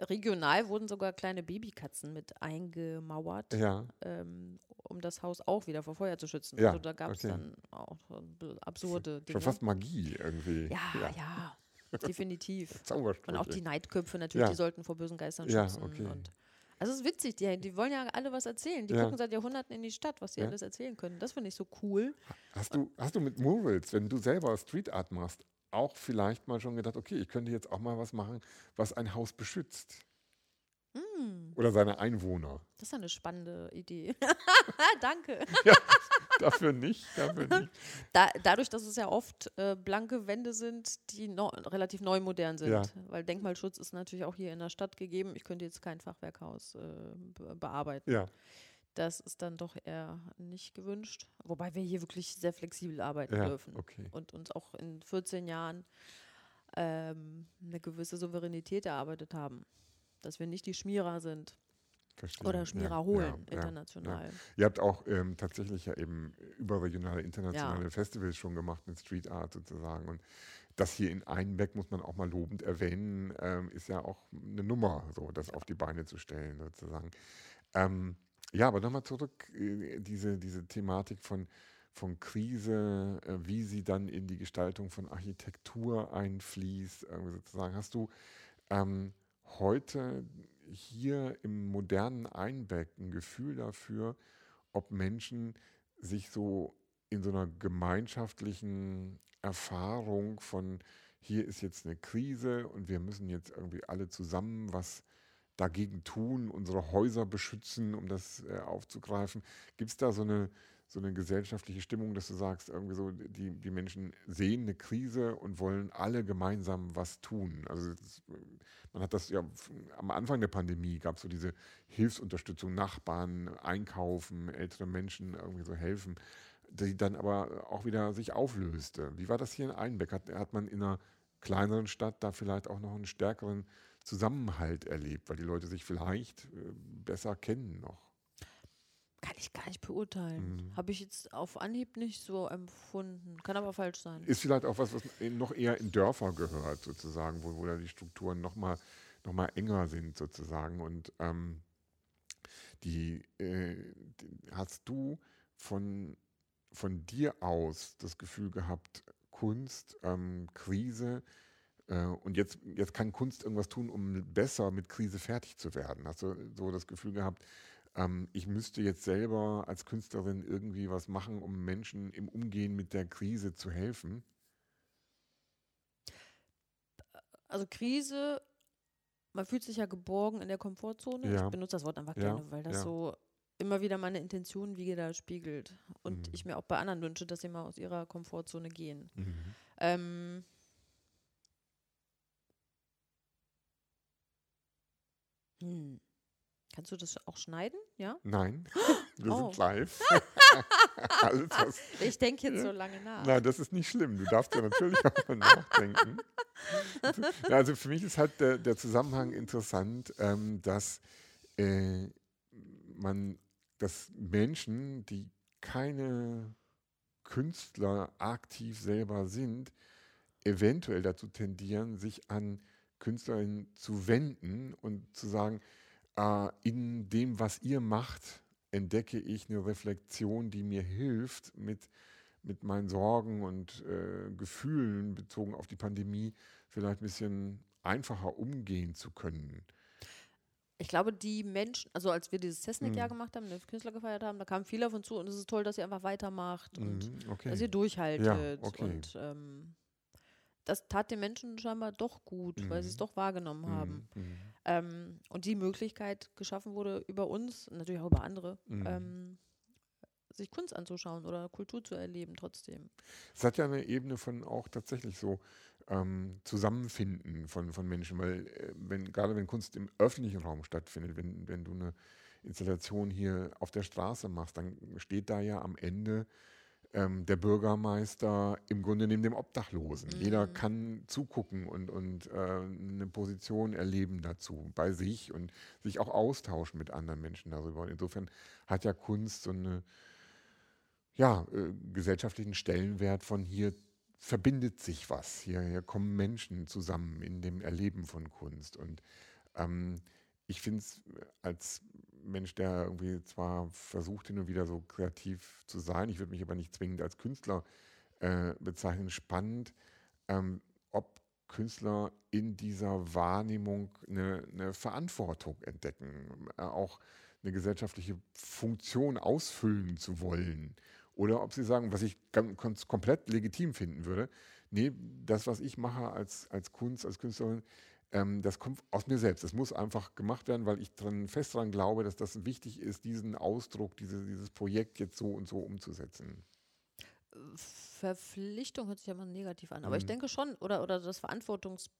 S2: Regional wurden sogar kleine Babykatzen mit eingemauert,
S1: Ja,
S2: ähm, um das Haus auch wieder vor Feuer zu schützen.
S1: Ja,
S2: also da gab es
S1: okay.
S2: dann auch absurde
S1: schon
S2: Dinge.
S1: fast Magie irgendwie.
S2: ja, ja, definitiv.
S1: Zaubersprüche.
S2: Und auch die Neidköpfe natürlich,
S1: Ja.
S2: die sollten vor bösen Geistern
S1: Ja,
S2: schützen.
S1: okay.
S2: Und also es ist witzig, die, die wollen ja alle was erzählen. Die
S1: Ja.
S2: gucken seit Jahrhunderten in die Stadt, was sie
S1: Ja.
S2: alles erzählen können. Das finde ich so cool.
S1: Hast du, hast du mit Murals, wenn du selber Street Art machst, auch vielleicht mal schon gedacht, okay, ich könnte jetzt auch mal was machen, was ein Haus beschützt?
S2: Hm,
S1: Oder seine Einwohner?
S2: das ist eine spannende Idee. Danke.
S1: dafür nicht, dafür nicht.
S2: Da, dadurch, dass es ja oft äh, blanke Wände sind, die no, relativ neu modern sind.
S1: Ja.
S2: Weil Denkmalschutz ist natürlich auch hier in der Stadt gegeben. Ich könnte jetzt kein Fachwerkhaus äh, be bearbeiten.
S1: Ja,
S2: Das ist dann doch eher nicht gewünscht. Wobei wir hier wirklich sehr flexibel arbeiten
S1: ja,
S2: dürfen.
S1: okay.
S2: Und uns auch in 14 Jahren ähm, eine gewisse Souveränität erarbeitet haben. Dass wir nicht die Schmierer sind
S1: Verstehe.
S2: oder Schmierer
S1: ja,
S2: holen,
S1: ja, ja.
S2: international.
S1: Ihr habt auch ähm, tatsächlich ja eben überregionale, internationale
S2: Ja.
S1: Festivals schon gemacht mit Street Art sozusagen. Und das hier in Einbeck muss man auch mal lobend erwähnen, ähm, ist ja auch eine Nummer, so das auf die Beine zu stellen sozusagen. Ähm, ja, aber nochmal zurück, äh, diese, diese Thematik von, von Krise, äh, wie sie dann in die Gestaltung von Architektur einfließt, sozusagen. Hast du ähm, heute hier im modernen Einbeck ein Gefühl dafür, ob Menschen sich so in so einer gemeinschaftlichen Erfahrung von hier ist jetzt eine Krise und wir müssen jetzt irgendwie alle zusammen was dagegen tun, unsere Häuser beschützen, um das äh, aufzugreifen. Gibt es da so eine, so eine gesellschaftliche Stimmung, dass du sagst, irgendwie so, die, die Menschen sehen eine Krise und wollen alle gemeinsam was tun? Also das, man hat das ja am Anfang der Pandemie gab es so diese Hilfsunterstützung, Nachbarn, Einkaufen, ältere Menschen irgendwie so helfen, die dann aber auch wieder sich auflöste. Wie war das hier in Einbeck? Hat, hat man in einer kleineren Stadt da vielleicht auch noch einen stärkeren Zusammenhalt erlebt, weil die Leute sich vielleicht äh, besser kennen noch?
S2: Kann ich gar nicht beurteilen.
S1: Mhm.
S2: Habe ich jetzt auf Anhieb nicht so empfunden. Kann aber falsch sein.
S1: Ist vielleicht auch was, was noch eher in Dörfer gehört, sozusagen, wo, wo da die Strukturen noch mal, noch mal enger sind, sozusagen. Und ähm, die, äh, die, hast du von, von dir aus das Gefühl gehabt, Kunst, ähm, Krise, und jetzt, jetzt kann Kunst irgendwas tun, um besser mit Krise fertig zu werden? Hast du so das Gefühl gehabt, ähm, ich müsste jetzt selber als Künstlerin irgendwie was machen, um Menschen im Umgehen mit der Krise zu helfen?
S2: Also Krise man fühlt sich ja geborgen in der Komfortzone.
S1: Ja.
S2: Ich benutze das Wort einfach
S1: Ja,
S2: gerne, weil das
S1: ja.
S2: so immer wieder meine Intention wieder spiegelt. Und
S1: Mhm.
S2: ich mir auch bei anderen wünsche, dass sie mal aus ihrer Komfortzone gehen.
S1: Mhm.
S2: Ähm, hm. Kannst du das auch schneiden? Ja?
S1: Nein, wir
S2: Oh.
S1: sind live. Was,
S2: Ich denke jetzt so lange nach.
S1: Nein, das ist nicht schlimm. Du darfst ja natürlich auch mal nachdenken. Also für mich ist halt der, der Zusammenhang interessant, ähm, dass äh, man, dass Menschen, die keine Künstler aktiv selber sind, eventuell dazu tendieren, sich an Künstlerinnen zu wenden und zu sagen, äh, in dem, was ihr macht, entdecke ich eine Reflexion, die mir hilft, mit, mit meinen Sorgen und äh, Gefühlen bezogen auf die Pandemie vielleicht ein bisschen einfacher umgehen zu können.
S2: Ich glaube, die Menschen, also als wir dieses Cessnick-Jahr
S1: Mhm.
S2: gemacht haben, den Künstler gefeiert haben, da kamen viele uns zu und es ist toll, dass ihr einfach weitermacht und
S1: Mhm, okay.
S2: dass ihr durchhaltet.
S1: okay.
S2: Und ähm, das tat den Menschen scheinbar doch gut, weil sie es
S1: Mhm.
S2: doch wahrgenommen haben.
S1: Mhm, mhm,
S2: Ähm, und die Möglichkeit geschaffen wurde, über uns, natürlich auch über andere,
S1: Mhm.
S2: ähm, sich Kunst anzuschauen oder Kultur zu erleben trotzdem.
S1: Es hat ja eine Ebene von auch tatsächlich so ähm, Zusammenfinden von, von Menschen, weil äh, wenn, gerade wenn Kunst im öffentlichen Raum stattfindet, wenn, wenn du eine Installation hier auf der Straße machst, dann steht da ja am Ende ähm, der Bürgermeister im Grunde neben dem Obdachlosen. Jeder
S2: Mhm.
S1: kann zugucken und, und äh, eine Position erleben dazu bei sich und sich auch austauschen mit anderen Menschen darüber. Und insofern hat ja Kunst so eine ja, äh, gesellschaftlichen Stellenwert von hier verbindet sich was. Hier, hier kommen Menschen zusammen in dem Erleben von Kunst. Und ähm, ich finde es als Mensch, der irgendwie zwar versucht, hin und wieder so kreativ zu sein, ich würde mich aber nicht zwingend als Künstler äh, bezeichnen, spannend, ähm, ob Künstler in dieser Wahrnehmung eine, eine Verantwortung entdecken, äh, auch eine gesellschaftliche Funktion ausfüllen zu wollen. Oder ob sie sagen, was ich ganz komplett legitim finden würde, nee, das, was ich mache als, als Kunst, als Künstlerin, ähm, das kommt aus mir selbst. Das muss einfach gemacht werden, weil ich dran, fest daran glaube, dass das wichtig ist, diesen Ausdruck, diese, dieses Projekt jetzt so und so umzusetzen.
S2: Verpflichtung hört sich ja immer negativ an, aber ich
S1: Mhm.
S2: denke schon, oder, oder das Verantwortungsgefühl,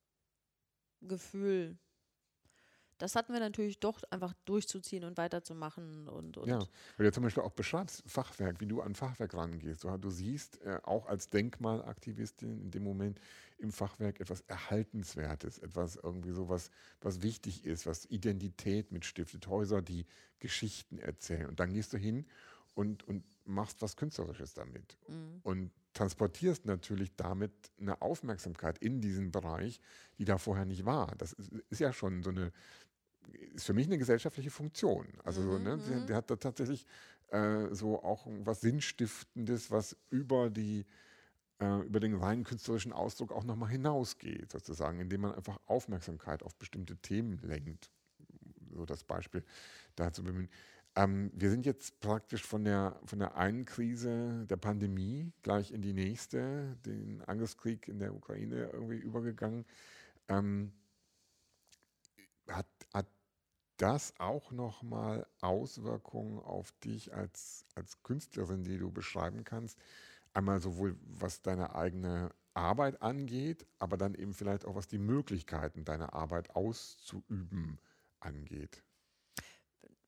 S2: das hatten wir natürlich doch einfach durchzuziehen und weiterzumachen und, und
S1: Ja, weil du zum Beispiel auch beschreibst, Fachwerk, wie du an Fachwerk rangehst. Du, du siehst äh, auch als Denkmalaktivistin in dem Moment im Fachwerk etwas Erhaltenswertes, etwas irgendwie so was, was wichtig ist, was Identität mitstiftet, Häuser, die Geschichten erzählen. Und dann gehst du hin und, und machst was Künstlerisches damit.
S2: Mhm.
S1: Und transportierst natürlich damit eine Aufmerksamkeit in diesen Bereich, die da vorher nicht war. Das ist, ist ja schon so eine, ist für mich eine gesellschaftliche Funktion. Also so,
S2: Mhm,
S1: ne,
S2: mhm.
S1: der, der hat da tatsächlich äh, so auch was Sinnstiftendes, was über die äh, über den reinen künstlerischen Ausdruck auch nochmal hinausgeht, sozusagen, indem man einfach Aufmerksamkeit auf bestimmte Themen lenkt. So das Beispiel dazu bemühen. Ähm, wir sind jetzt praktisch von der, von der einen Krise der Pandemie gleich in die nächste, den Angriffskrieg in der Ukraine irgendwie übergegangen. Ähm, hat, hat das auch nochmal Auswirkungen auf dich als, als Künstlerin, die du beschreiben kannst? Einmal sowohl was deine eigene Arbeit angeht, aber dann eben vielleicht auch was die Möglichkeiten deiner Arbeit auszuüben angeht.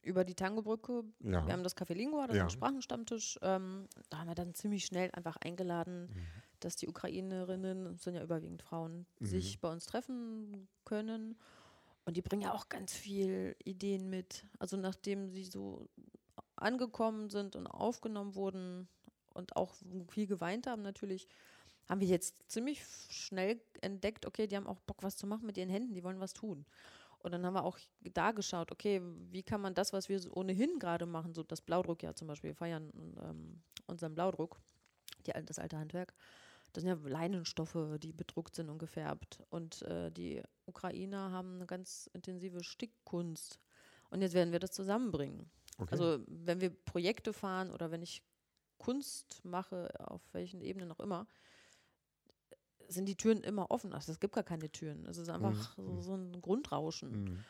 S2: Über die Tangobrücke.
S1: Ja.
S2: Wir haben das Café Lingua, das
S1: Ja.
S2: ist ein Sprachenstammtisch. Ähm, da haben wir dann ziemlich schnell einfach eingeladen,
S1: Mhm.
S2: dass die Ukrainerinnen, es sind ja überwiegend Frauen,
S1: Mhm.
S2: sich bei uns treffen können. Und die bringen ja auch ganz viel Ideen mit. Also nachdem sie so angekommen sind und aufgenommen wurden und auch viel geweint haben natürlich, haben wir jetzt ziemlich schnell entdeckt, okay, die haben auch Bock, was zu machen mit ihren Händen, die wollen was tun. Und dann haben wir auch da geschaut, okay, wie kann man das, was wir so ohnehin gerade machen, so das Blaudruckjahr zum Beispiel, wir feiern ähm, unseren Blaudruck, die, das alte Handwerk. Das sind ja Leinenstoffe, die bedruckt sind und gefärbt. Und äh, die Ukrainer haben eine ganz intensive Stickkunst. Und jetzt werden wir das zusammenbringen.
S1: Okay.
S2: Also wenn wir Projekte fahren oder wenn ich Kunst mache, auf welchen Ebenen auch immer, sind die Türen immer offen. Also es gibt gar keine Türen. Es ist einfach
S1: Mhm.
S2: so, so ein Grundrauschen.
S1: Mhm.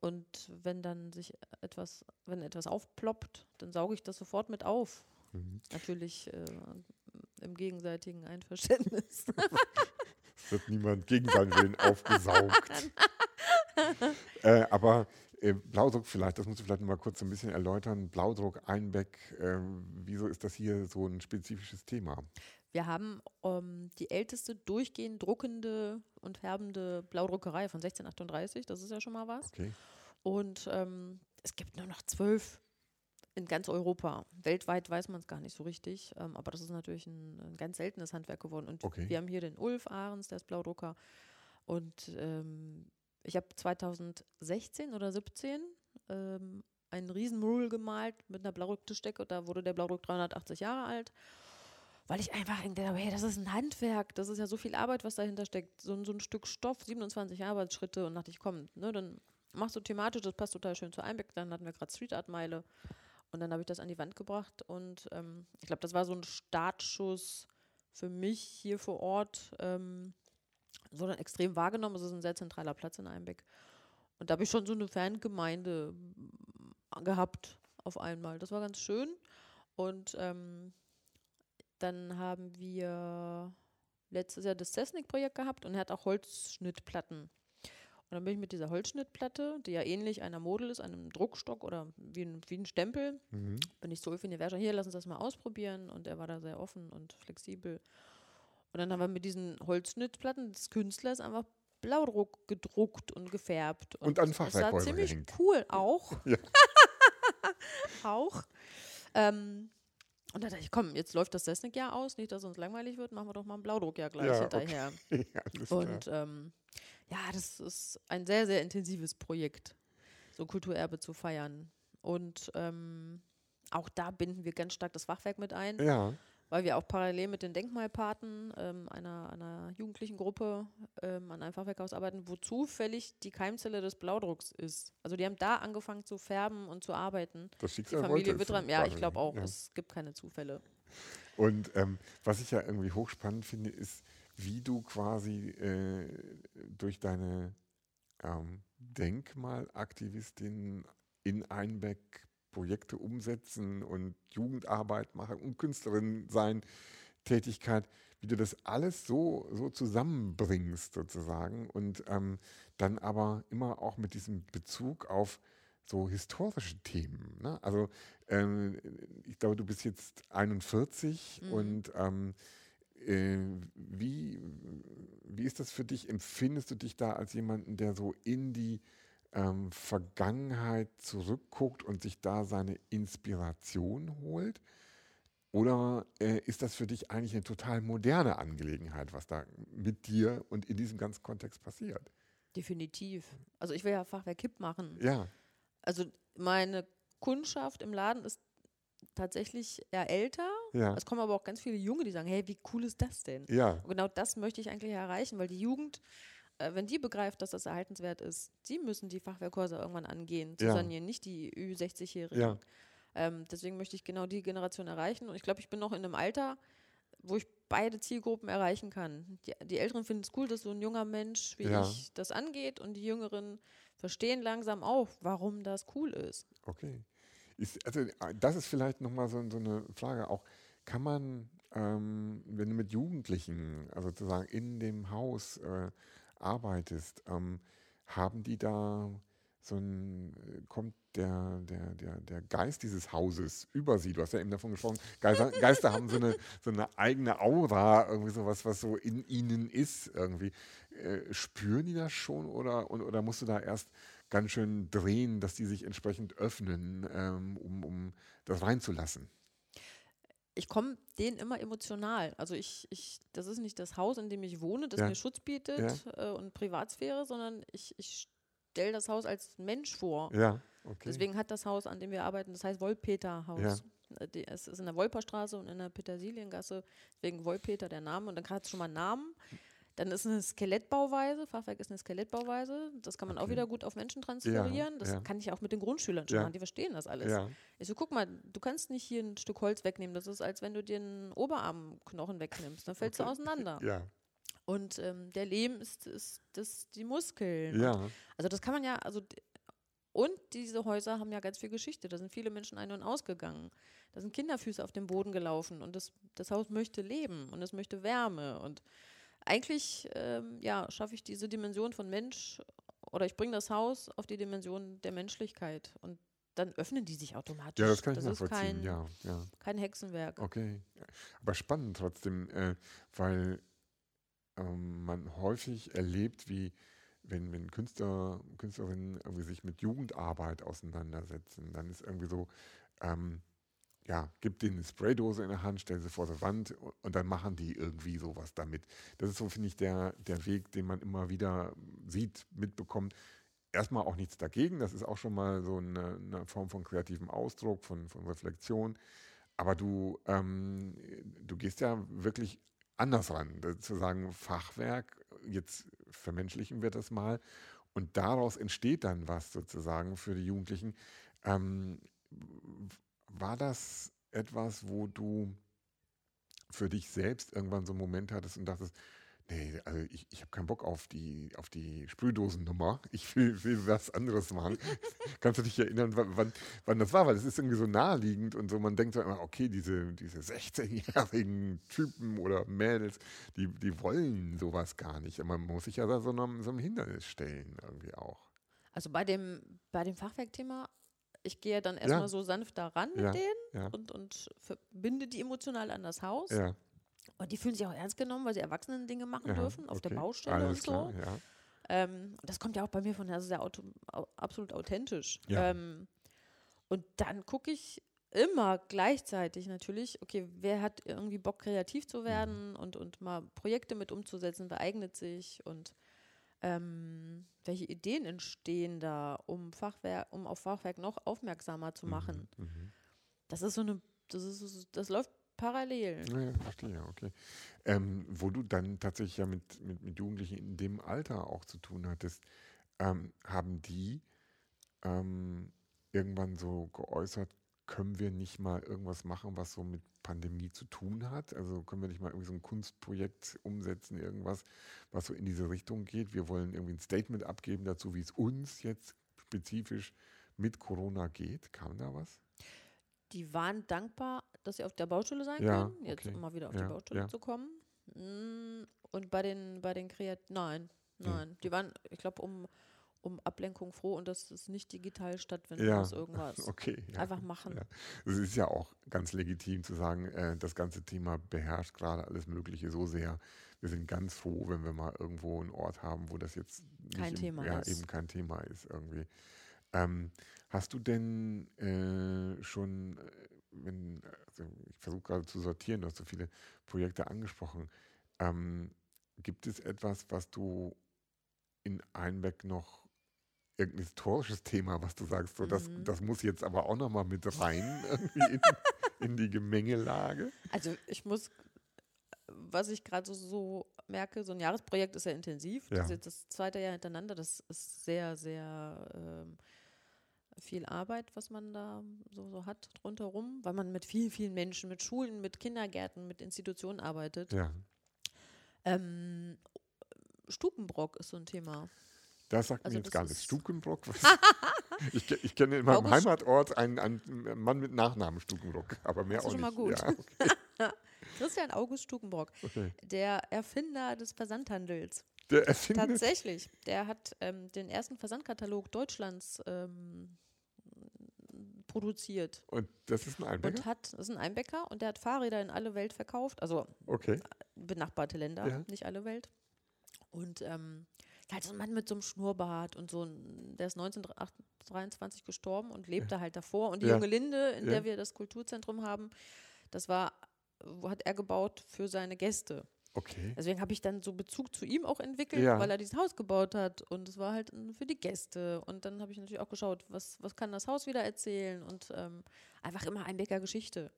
S2: Und wenn dann sich etwas, wenn etwas aufploppt, dann sauge ich das sofort mit auf.
S1: Mhm.
S2: Natürlich äh, im gegenseitigen Einverständnis.
S1: Es wird niemand gegen seinen Willen aufgesaugt. äh, aber äh, Blaudruck vielleicht, das musst du vielleicht mal kurz so ein bisschen erläutern. Blaudruck, Einbeck, äh, wieso ist das hier so ein spezifisches Thema?
S2: Wir haben ähm, die älteste durchgehend druckende und färbende Blaudruckerei von 1638. Das ist ja schon mal was.
S1: Okay.
S2: Und ähm, es gibt nur noch zwölf in ganz Europa. Weltweit weiß man es gar nicht so richtig, ähm, aber das ist natürlich ein, ein ganz seltenes Handwerk geworden. Und
S1: Okay.
S2: wir haben hier den Ulf Ahrens, der ist Blaudrucker. Und ähm, ich habe 2016 oder 17 ähm, einen riesen Mural gemalt mit einer Blaudrucktischdecke. Da wurde der Blaudruck 380 Jahre alt. Weil ich einfach gedacht habe, hey, das ist ein Handwerk, das ist ja so viel Arbeit, was dahinter steckt. So, ein- so ein Stück Stoff, 27 Arbeitsschritte und dachte ich, komm, ne, dann machst du thematisch, das passt total schön zu Einbeck. Dann hatten wir gerade Street Art Meile und dann habe ich das an die Wand gebracht und ähm, ich glaube, das war so ein Startschuss für mich hier vor Ort. Ähm, so dann extrem wahrgenommen. Es ist ein sehr zentraler Platz in Einbeck. Und da habe ich schon so eine Fangemeinde gehabt auf einmal. Das war ganz schön. Und ähm, dann haben wir letztes Jahr das Cessnick-Projekt gehabt und er hat auch Holzschnittplatten. Und dann bin ich mit dieser Holzschnittplatte, die ja ähnlich einer Model ist, einem Druckstock oder wie ein, wie ein Stempel,
S1: Mhm.
S2: bin ich so in die hier, lass uns das mal ausprobieren. Und er war da sehr offen und flexibel. Und dann haben wir mit diesen Holzschnittplatten des Künstlers einfach Blaudruck gedruckt und gefärbt.
S1: Und an
S2: es sah ziemlich
S1: gehängt.
S2: cool auch.
S1: Ja.
S2: auch. Ähm, und da dachte ich, komm, jetzt läuft das Cessnick-Jahr aus, nicht, dass uns langweilig wird, machen wir doch mal ein Blaudruckjahr gleich
S1: Ja, okay.
S2: hinterher.
S1: Ja, alles klar.
S2: Und ähm, ja, das ist ein sehr, sehr intensives Projekt, so Kulturerbe zu feiern. Und ähm, auch da binden wir ganz stark das Fachwerk mit ein,
S1: ja,
S2: weil wir auch parallel mit den Denkmalpaten ähm, einer, einer jugendlichen Gruppe ähm, an einem Fachwerkhaus arbeiten, wo zufällig die Keimzelle des Blaudrucks ist. Also die haben da angefangen zu färben und zu arbeiten.
S1: das
S2: Die Familie Wittram, ja, ich glaube auch,
S1: Ja.
S2: es gibt keine Zufälle.
S1: Und ähm, was ich ja irgendwie hochspannend finde, ist, wie du quasi äh, durch deine ähm, Denkmalaktivistin in Einbeck Projekte umsetzen und Jugendarbeit machen und Künstlerin sein, Tätigkeit, wie du das alles so, so zusammenbringst sozusagen und ähm, dann aber immer auch mit diesem Bezug auf so historische Themen. Ne? Also ähm, ich glaube, du bist jetzt 41
S2: Mhm.
S1: und ähm, äh, wie, wie ist das für dich? Empfindest du dich da als jemanden, der so in die ähm, Vergangenheit zurückguckt und sich da seine Inspiration holt? Oder äh, ist das für dich eigentlich eine total moderne Angelegenheit, was da mit dir und in diesem ganzen Kontext passiert?
S2: Definitiv. Also ich will ja Fachwerk Kipp machen.
S1: Ja,
S2: Also meine Kundschaft im Laden ist tatsächlich eher älter.
S1: ja,
S2: Es kommen aber auch ganz viele Junge, die sagen, hey, wie cool ist das denn?
S1: ja,
S2: Und genau das möchte ich eigentlich erreichen, weil die Jugend, wenn die begreift, dass das erhaltenswert ist, sie müssen die Fachwerkhäuser irgendwann angehen, zu
S1: Ja.
S2: sanieren, nicht die Ü60-Jährigen.
S1: ja,
S2: Ähm, deswegen möchte ich genau die Generation erreichen. Und ich glaube, ich bin noch in einem Alter, wo ich beide Zielgruppen erreichen kann. Die, die Älteren finden es cool, dass so ein junger Mensch wie
S1: Ja.
S2: ich das angeht und die Jüngeren verstehen langsam auch, warum das cool ist.
S1: okay. Ist, also äh, das ist vielleicht nochmal so, so eine Frage auch. Kann man, ähm, wenn du mit Jugendlichen, also sozusagen in dem Haus äh, arbeitest, ähm, haben die da so ein, äh, kommt der, der, der, der Geist dieses Hauses über sie? Du hast ja eben davon gesprochen, Geister, Geister haben so eine, so eine eigene Aura, irgendwie sowas, was so in ihnen ist irgendwie. Äh, spüren die das schon oder, und, oder musst du da erst ganz schön drehen, dass die sich entsprechend öffnen, ähm, um, um das reinzulassen?
S2: Ich komme denen immer emotional. Also ich, ich, das ist nicht das Haus, in dem ich wohne, das
S1: Ja.
S2: mir Schutz bietet äh, und Privatsphäre, sondern ich, ich stelle das Haus als Mensch vor.
S1: Ja, okay.
S2: Deswegen hat das Haus, an dem wir arbeiten, das heißt Wolpeter-Haus. Äh, die- Es ist in der Wolperstraße und in der Petersiliengasse, deswegen Wolpeter der Name. Und dann hat es schon mal einen Namen. Dann ist eine Skelettbauweise, Fachwerk ist eine Skelettbauweise. Das kann man auch
S1: Okay.
S2: wieder gut auf Menschen transferieren. das
S1: ja.
S2: kann ich auch mit den Grundschülern schon
S1: Ja.
S2: machen, die verstehen das alles.
S1: ja,
S2: Ich so, guck mal, du kannst nicht hier ein Stück Holz wegnehmen. Das ist, als wenn du dir einen Oberarmknochen wegnimmst. Dann fällst du
S1: Okay.
S2: auseinander.
S1: ja,
S2: Und ähm, der Lehm ist, ist das, die Muskeln.
S1: Ja.
S2: Und, also das kann man ja, also und diese Häuser haben ja ganz viel Geschichte. Da sind viele Menschen ein- und ausgegangen. Da sind Kinderfüße auf dem Boden gelaufen und das, das Haus möchte leben und es möchte Wärme. Und eigentlich ähm, ja, schaffe ich diese Dimension von Mensch oder ich bringe das Haus auf die Dimension der Menschlichkeit. Und dann öffnen die sich automatisch.
S1: Ja, das kann ich
S2: das
S1: nachvollziehen.
S2: kein,
S1: ja, ja.
S2: kein Hexenwerk.
S1: Okay. Aber spannend trotzdem, äh, weil ähm, man häufig erlebt, wie wenn, wenn Künstler, Künstlerinnen irgendwie sich mit Jugendarbeit auseinandersetzen, dann ist irgendwie so, ähm, ja, gib denen eine Spraydose in der Hand, stell sie vor die Wand und, dann machen die irgendwie sowas damit. Das ist so, finde ich, der, der Weg, den man immer wieder sieht, mitbekommt. Erstmal auch nichts dagegen, das ist auch schon mal so eine, eine Form von kreativem Ausdruck, von, von Reflexion. Aber du, ähm, du gehst ja wirklich anders ran, zu sagen, Fachwerk, jetzt vermenschlichen wir das mal und daraus entsteht dann was sozusagen für die Jugendlichen. Ähm, war das etwas, wo du für dich selbst irgendwann so einen Moment hattest und dachtest, nee, also ich, ich habe keinen Bock auf die, auf die Sprühdosennummer, ich will, will was anderes machen. Kannst du dich erinnern, wann, wann das war? Weil es ist irgendwie so naheliegend und so, man denkt so immer, okay, diese, diese 16-jährigen Typen oder Mädels, die, die wollen sowas gar nicht. Man muss sich ja da so einem, so einem Hindernis stellen irgendwie auch.
S2: Also bei dem, bei dem Fachwerkthema ich gehe dann erstmal
S1: Ja.
S2: so sanft daran
S1: Ja,
S2: mit denen
S1: ja.
S2: und, und verbinde die emotional an das Haus. Und die fühlen sich auch ernst genommen, weil sie Erwachsenen Dinge machen dürfen auf der
S1: okay.
S2: Baustelle
S1: Alles
S2: und so.
S1: klar.
S2: Ähm, das kommt ja auch bei mir von, also sehr auto, au- absolut authentisch. Ähm, und dann gucke ich immer gleichzeitig natürlich, okay, wer hat irgendwie Bock, kreativ zu werden und, und mal Projekte mit umzusetzen, wer eignet sich und ähm, welche Ideen entstehen da, um Fachwerk, um auf Fachwerk noch aufmerksamer zu machen.
S1: Mhm, mhm.
S2: Das ist so eine, das ist, das läuft parallel.
S1: Ja, ja, verstehe, okay. Ähm, wo du dann tatsächlich ja mit, mit, mit Jugendlichen in dem Alter auch zu tun hattest, ähm, haben die ähm, irgendwann so geäußert, können wir nicht mal irgendwas machen, was so mit Pandemie zu tun hat? Also können wir nicht mal irgendwie so ein Kunstprojekt umsetzen, irgendwas, was so in diese Richtung geht? Wir wollen irgendwie ein Statement abgeben dazu, wie es uns jetzt spezifisch mit Corona geht. Kam da was?
S2: Die waren dankbar, dass sie auf der Baustelle sein
S1: Ja,
S2: können, jetzt
S1: okay.
S2: um mal wieder auf
S1: Ja,
S2: die Baustelle
S1: ja.
S2: zu kommen. Mm, Und bei den, bei den Kreat nein, nein. Die waren, ich glaube, um, um Ablenkung froh und dass es nicht digital stattfindet
S1: Ja,
S2: irgendwas.
S1: Okay. Ja.
S2: Einfach machen.
S1: Ja. Es ist ja auch ganz legitim zu sagen, äh, das ganze Thema beherrscht gerade alles Mögliche so sehr. Wir sind ganz froh, wenn wir mal irgendwo einen Ort haben, wo das jetzt
S2: Kein
S1: im,
S2: Thema
S1: ja,
S2: ist.
S1: eben kein Thema ist irgendwie. Ähm, hast du denn äh, schon, äh, wenn, also ich versuche gerade zu sortieren, du hast so viele Projekte angesprochen. Ähm, gibt es etwas, was du in Einbeck noch irgendein historisches Thema, was du sagst, so das,
S2: Mhm.
S1: das muss jetzt aber auch nochmal mit rein in, in die Gemengelage?
S2: Also ich muss, was ich gerade so, so merke, so ein Jahresprojekt ist ja intensiv. Das
S1: Ja.
S2: ist jetzt das zweite Jahr hintereinander. Das ist sehr, sehr ähm, viel Arbeit, was man da so, so hat rundherum, weil man mit vielen, vielen Menschen, mit Schulen, mit Kindergärten, mit Institutionen arbeitet.
S1: Ja,
S2: Ähm, Stukenbrock ist so ein Thema.
S1: Das sagt
S2: Also
S1: mir jetzt gar nichts. Stukenbrock? Ich, ich kenne in meinem Heimatort einen, einen Mann mit Nachnamen Stukenbrock, aber mehr
S2: Das
S1: auch
S2: ist schon mal
S1: nicht.
S2: gut.
S1: Ja, okay,
S2: Christian August Stukenbrock,
S1: okay.
S2: der Erfinder des Versandhandels.
S1: Der erfindet.
S2: Tatsächlich. Der hat ähm, den ersten Versandkatalog Deutschlands ähm, produziert.
S1: Und das ist ein Einbäcker?
S2: Und hat, das ist ein Einbäcker und der hat Fahrräder in alle Welt verkauft, also
S1: Okay.
S2: benachbarte Länder,
S1: Ja.
S2: nicht alle Welt. Und ähm, halt so ein Mann mit so einem Schnurrbart und so, ein, der ist 1923 gestorben und lebte halt davor. Und die
S1: Ja.
S2: junge Linde, in
S1: Ja.
S2: der wir das Kulturzentrum haben, das war, wo hat er gebaut für seine Gäste.
S1: Okay.
S2: Deswegen habe ich dann so Bezug zu ihm auch entwickelt,
S1: Ja.
S2: weil er dieses Haus gebaut hat und es war halt äh, für die Gäste. Und dann habe ich natürlich auch geschaut, was, was kann das Haus wieder erzählen und ähm, einfach immer Einbecker Geschichte.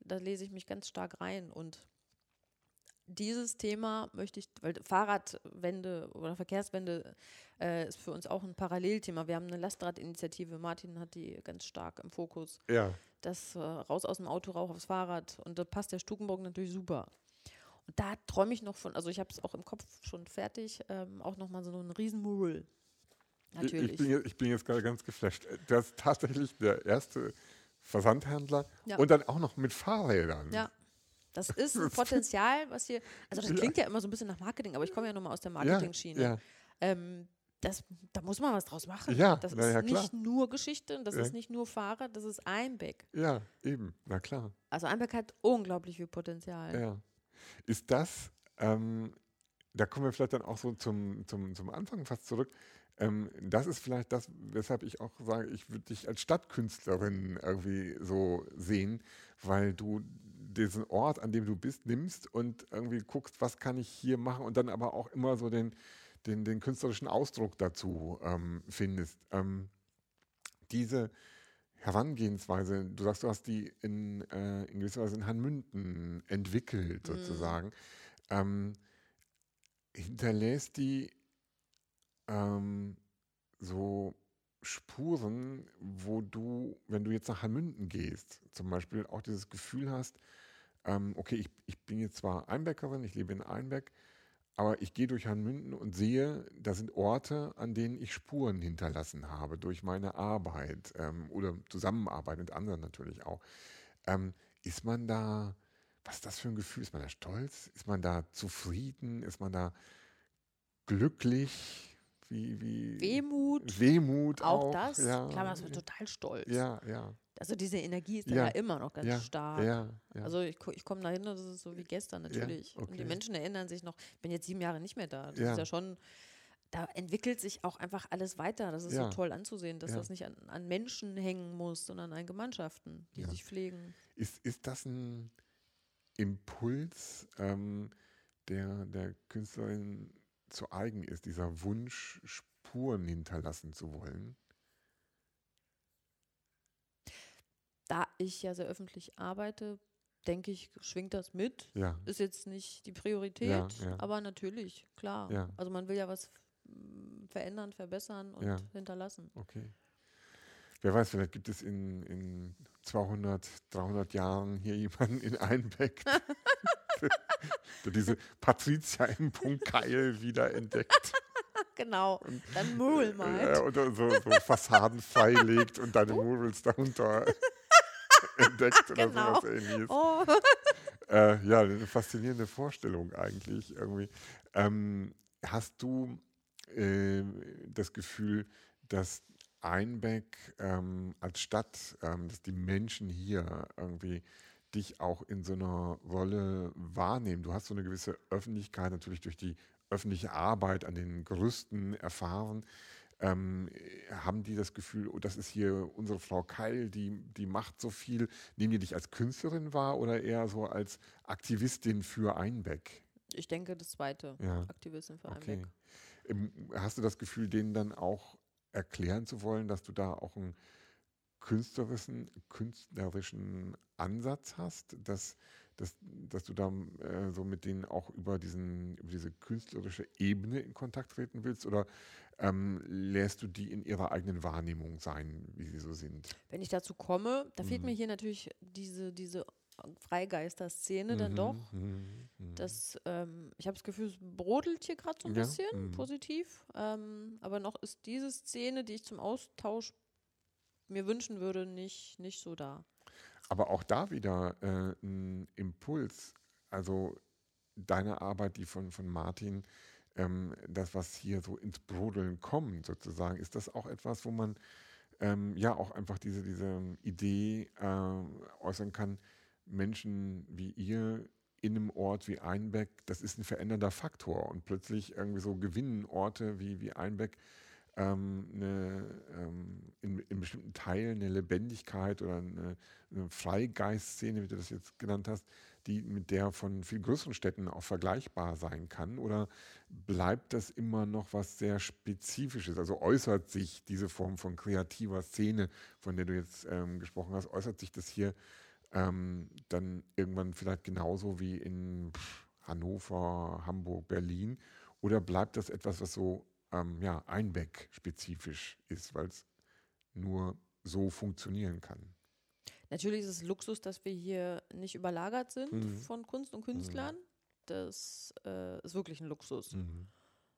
S2: Da lese ich mich ganz stark rein und dieses Thema möchte ich, weil Fahrradwende oder Verkehrswende äh, ist für uns auch ein Parallelthema. Wir haben eine Lastradinitiative, Martin hat die ganz stark im Fokus
S1: Ja.
S2: das äh, raus aus dem Auto, rauf aufs Fahrrad. Und da passt der Stukenburg natürlich super. Und da träume ich noch von, also ich habe es auch im Kopf schon fertig, ähm, auch nochmal so ein Riesenmural.
S1: Natürlich. Ich, bin jetzt, ich bin jetzt gerade ganz geflasht. Das ist tatsächlich der erste Versandhändler ja. und dann auch noch mit Fahrrädern.
S2: Ja. Das ist ein Potenzial, was hier, also das klingt ja, ja immer so ein bisschen nach Marketing, aber ich komme ja nun mal aus der Marketing-Schiene. Ja, ähm, das, da muss man was draus machen.
S1: Ja,
S2: das
S1: ist
S2: ja, nicht nur Geschichte, das ja. ist nicht nur Fahrrad, das ist Einbeck.
S1: Ja, eben, na klar.
S2: Also Einbeck hat unglaublich viel Potenzial.
S1: Ja. Ist das, ähm, da kommen wir vielleicht dann auch so zum, zum, zum Anfang fast zurück, ähm, das ist vielleicht das, weshalb ich auch sage, ich würde dich als Stadtkünstlerin irgendwie so sehen, weil du diesen Ort, an dem du bist, nimmst und irgendwie guckst, was kann ich hier machen und dann aber auch immer so den, den, den künstlerischen Ausdruck dazu ähm, findest. Ähm, diese Herangehensweise, du sagst, du hast die in, äh, in gewisser Weise in Hanmünden entwickelt, mhm. sozusagen, ähm, hinterlässt die ähm, so Spuren, wo du, wenn du jetzt nach Hanmünden gehst, zum Beispiel auch dieses Gefühl hast, ähm, okay, ich, ich bin jetzt zwar Einbäckerin, ich lebe in Einbeck, aber ich gehe durch Hanmünden und sehe, da sind Orte, an denen ich Spuren hinterlassen habe durch meine Arbeit ähm, oder Zusammenarbeit mit anderen natürlich auch. Ähm, ist man da, was ist das für ein Gefühl? Ist man da stolz? Ist man da zufrieden? Ist man da glücklich? Wie, wie
S2: Wehmut.
S1: Wehmut
S2: auch. Auch das. Ja. Klar, man ist total stolz.
S1: Ja, ja.
S2: Also diese Energie ist ja, immer noch ganz
S1: ja,
S2: stark.
S1: Ja, ja.
S2: Also ich, ich komme da hin und das ist so wie gestern natürlich. Okay. Und die Menschen erinnern sich noch, ich bin jetzt sieben Jahre nicht mehr da. Das ist ja schon, da entwickelt sich auch einfach alles weiter. Das ist so toll anzusehen, dass das nicht an, an, Menschen hängen muss, sondern an Gemeinschaften, die sich pflegen.
S1: Ist, ist das ein Impuls ähm, der, der Künstlerin zu eigen ist, dieser Wunsch, Spuren hinterlassen zu wollen?
S2: Da ich ja sehr öffentlich arbeite, denke ich, schwingt das mit.
S1: Ja.
S2: Ist jetzt nicht die Priorität, ja, ja. aber natürlich, klar. Also man will ja was mm, verändern, verbessern und hinterlassen.
S1: Okay. Wer weiß, vielleicht gibt es in, in 200, 300 Jahren hier jemanden in Einbeck, der diese Patricia im Punkt Keil wieder entdeckt.
S2: genau, und, dann Mural malt.
S1: Äh, oder so, so Fassaden freilegt und deine Murals darunter entdeckt oder genau. sowas ähnliches. Oh. Äh, ja, eine faszinierende Vorstellung eigentlich irgendwie. Ähm, hast du äh, das Gefühl, dass Einbeck ähm, als Stadt, ähm, dass die Menschen hier irgendwie dich auch in so einer Rolle wahrnehmen. Du hast so eine gewisse Öffentlichkeit natürlich durch die öffentliche Arbeit an den Gerüsten erfahren. Ähm, haben die das Gefühl, oh, das ist hier unsere Frau Keil, die, die macht so viel. Nehmen die dich als Künstlerin wahr oder eher so als Aktivistin für Einbeck?
S2: Ich denke das zweite, ja. Aktivistin für okay. Einbeck.
S1: Ähm, hast du das Gefühl, denen dann auch erklären zu wollen, dass du da auch einen künstlerischen, künstlerischen Ansatz hast, dass, dass, dass du da äh, so mit denen auch über, diesen, über diese künstlerische Ebene in Kontakt treten willst? Oder ähm, lässt du die in ihrer eigenen Wahrnehmung sein, wie sie so sind?
S2: Wenn ich dazu komme, da mhm. fehlt mir hier natürlich diese, diese Freigeister-Szene mhm, dann doch. Mhm, mhm. das, ähm, ich habe das Gefühl, es brodelt hier gerade so ein ja, bisschen mhm. positiv. Ähm, aber noch ist diese Szene, die ich zum Austausch mir wünschen würde, nicht, nicht so da.
S1: Aber auch da wieder äh, ein Impuls. Also deine Arbeit, die von, von Martin, ähm, das, was hier so ins Brodeln kommt, sozusagen, ist das auch etwas, wo man ähm, ja auch einfach diese, diese Idee äh, äußern kann, Menschen wie ihr in einem Ort wie Einbeck, das ist ein verändernder Faktor und plötzlich irgendwie so gewinnen Orte wie, wie Einbeck ähm, eine, ähm, in, in, bestimmten Teilen eine Lebendigkeit oder eine, eine Freigeistszene, wie du das jetzt genannt hast, die mit der von viel größeren Städten auch vergleichbar sein kann? Oder bleibt das immer noch was sehr Spezifisches? Also äußert sich diese Form von kreativer Szene, von der du jetzt ähm, gesprochen hast, äußert sich das hier ähm, dann irgendwann vielleicht genauso wie in Hannover, Hamburg, Berlin? Oder bleibt das etwas, was so ähm, ja, Einbeck-spezifisch ist, weil es nur so funktionieren kann?
S2: Natürlich ist es Luxus, dass wir hier nicht überlagert sind mhm. von Kunst und Künstlern. Das äh, ist wirklich ein Luxus,
S1: Mhm.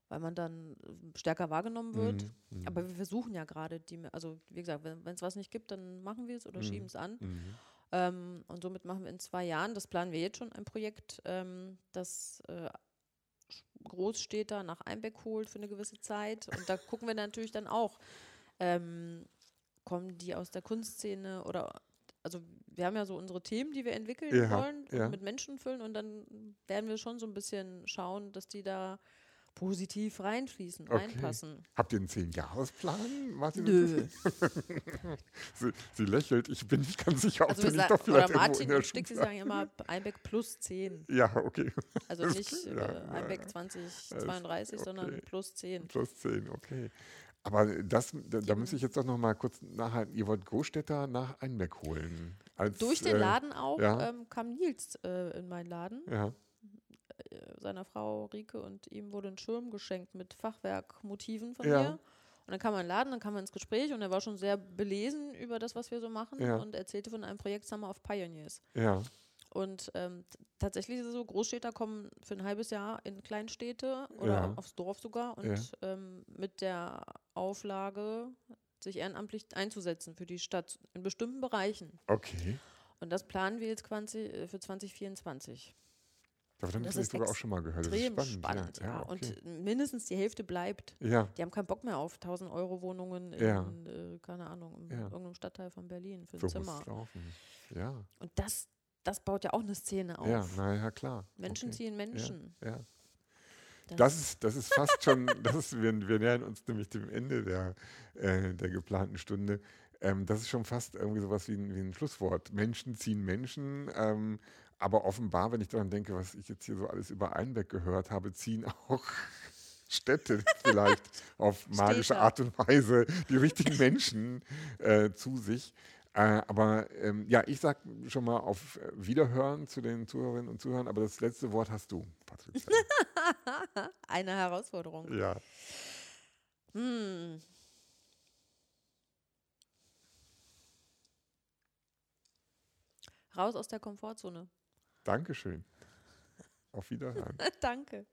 S2: weil man dann äh, stärker wahrgenommen wird.
S1: Mhm. Mhm.
S2: Aber wir versuchen ja gerade, die, also wie gesagt, wenn es was nicht gibt, dann machen wir es oder
S1: Mhm.
S2: schieben es an.
S1: Mhm.
S2: Ähm, und somit machen wir in zwei Jahren, das planen wir jetzt schon, ein Projekt, ähm, das äh, Großstädter nach Einbeck holt für eine gewisse Zeit. Und da gucken wir natürlich dann auch, ähm, kommen die aus der Kunstszene oder, also wir haben ja so unsere Themen, die wir entwickeln
S1: Ja,
S2: wollen und
S1: ja.
S2: mit Menschen füllen und dann werden wir schon so ein bisschen schauen, dass die da positiv reinfließen,
S1: Okay.
S2: reinpassen.
S1: Habt ihr einen Zehn-Jahres-Plan? Martin?
S2: Nö.
S1: Sie, sie lächelt. Ich bin nicht ganz sicher, ob
S2: Also
S1: du
S2: wir
S1: nicht doch vielleicht
S2: oder Martin und Stick, sie sagen immer Einbeck plus 10.
S1: Ja, okay.
S2: Also nicht äh,
S1: ja, ja,
S2: Einbeck
S1: ja.
S2: 2032, sondern
S1: okay.
S2: plus 10.
S1: Plus 10, okay. Aber das, da, da muss ich jetzt doch noch mal kurz nachhalten. Ihr wollt Großstädter nach Einbeck holen. Als,
S2: Durch den
S1: äh,
S2: Laden auch
S1: ja.
S2: ähm, kam Nils äh, in meinen Laden.
S1: Ja,
S2: Äh, seiner Frau Rike und ihm wurde ein Schirm geschenkt mit Fachwerkmotiven von
S1: Ja.
S2: mir. Und dann kam er in den Laden, dann kam er ins Gespräch und er war schon sehr belesen über das, was wir so machen
S1: Ja.
S2: und erzählte von einem Projekt Summer of Pioneers.
S1: ja,
S2: Und ähm, tatsächlich ist es so, Großstädter kommen für ein halbes Jahr in Kleinstädte oder
S1: Ja.
S2: au- aufs Dorf sogar und
S1: Ja.
S2: ähm, mit der Auflage, sich ehrenamtlich einzusetzen für die Stadt in bestimmten Bereichen.
S1: okay.
S2: Und das planen wir jetzt 20, äh, für 2024.
S1: Davon habe
S2: Das
S1: ich
S2: ist
S1: sogar auch schon mal gehört. Das ist spannend.
S2: spannend, ja.
S1: okay.
S2: Und mindestens die Hälfte bleibt.
S1: ja,
S2: Die haben keinen Bock mehr auf 1000 Euro Wohnungen in,
S1: Ja.
S2: äh, keine Ahnung, in
S1: Ja.
S2: irgendeinem Stadtteil von Berlin für ein
S1: so muss
S2: Zimmer.
S1: laufen. Ja,
S2: Und das, das baut ja auch eine Szene auf.
S1: ja, naja, klar.
S2: Menschen
S1: okay.
S2: ziehen Menschen.
S1: Ja.
S2: Das-
S1: Das ist, das ist fast schon, das ist, wir, wir nähern uns nämlich dem Ende der, äh, der geplanten Stunde. Ähm, das ist schon fast irgendwie sowas wie ein, wie ein Schlusswort. Menschen ziehen Menschen, ähm, aber offenbar, wenn ich daran denke, was ich jetzt hier so alles über Einbeck gehört habe, ziehen auch Städte vielleicht auf magische. Art und Weise die richtigen Menschen äh, zu sich. Äh, aber ähm, ja, ich sag schon mal auf äh, Wiederhören zu den Zuhörerinnen und Zuhörern, aber das letzte Wort hast du, Patricia.
S2: Eine Herausforderung.
S1: ja.
S2: Hm. Raus aus der Komfortzone.
S1: Dankeschön. Auf Wiederhören.
S2: Danke.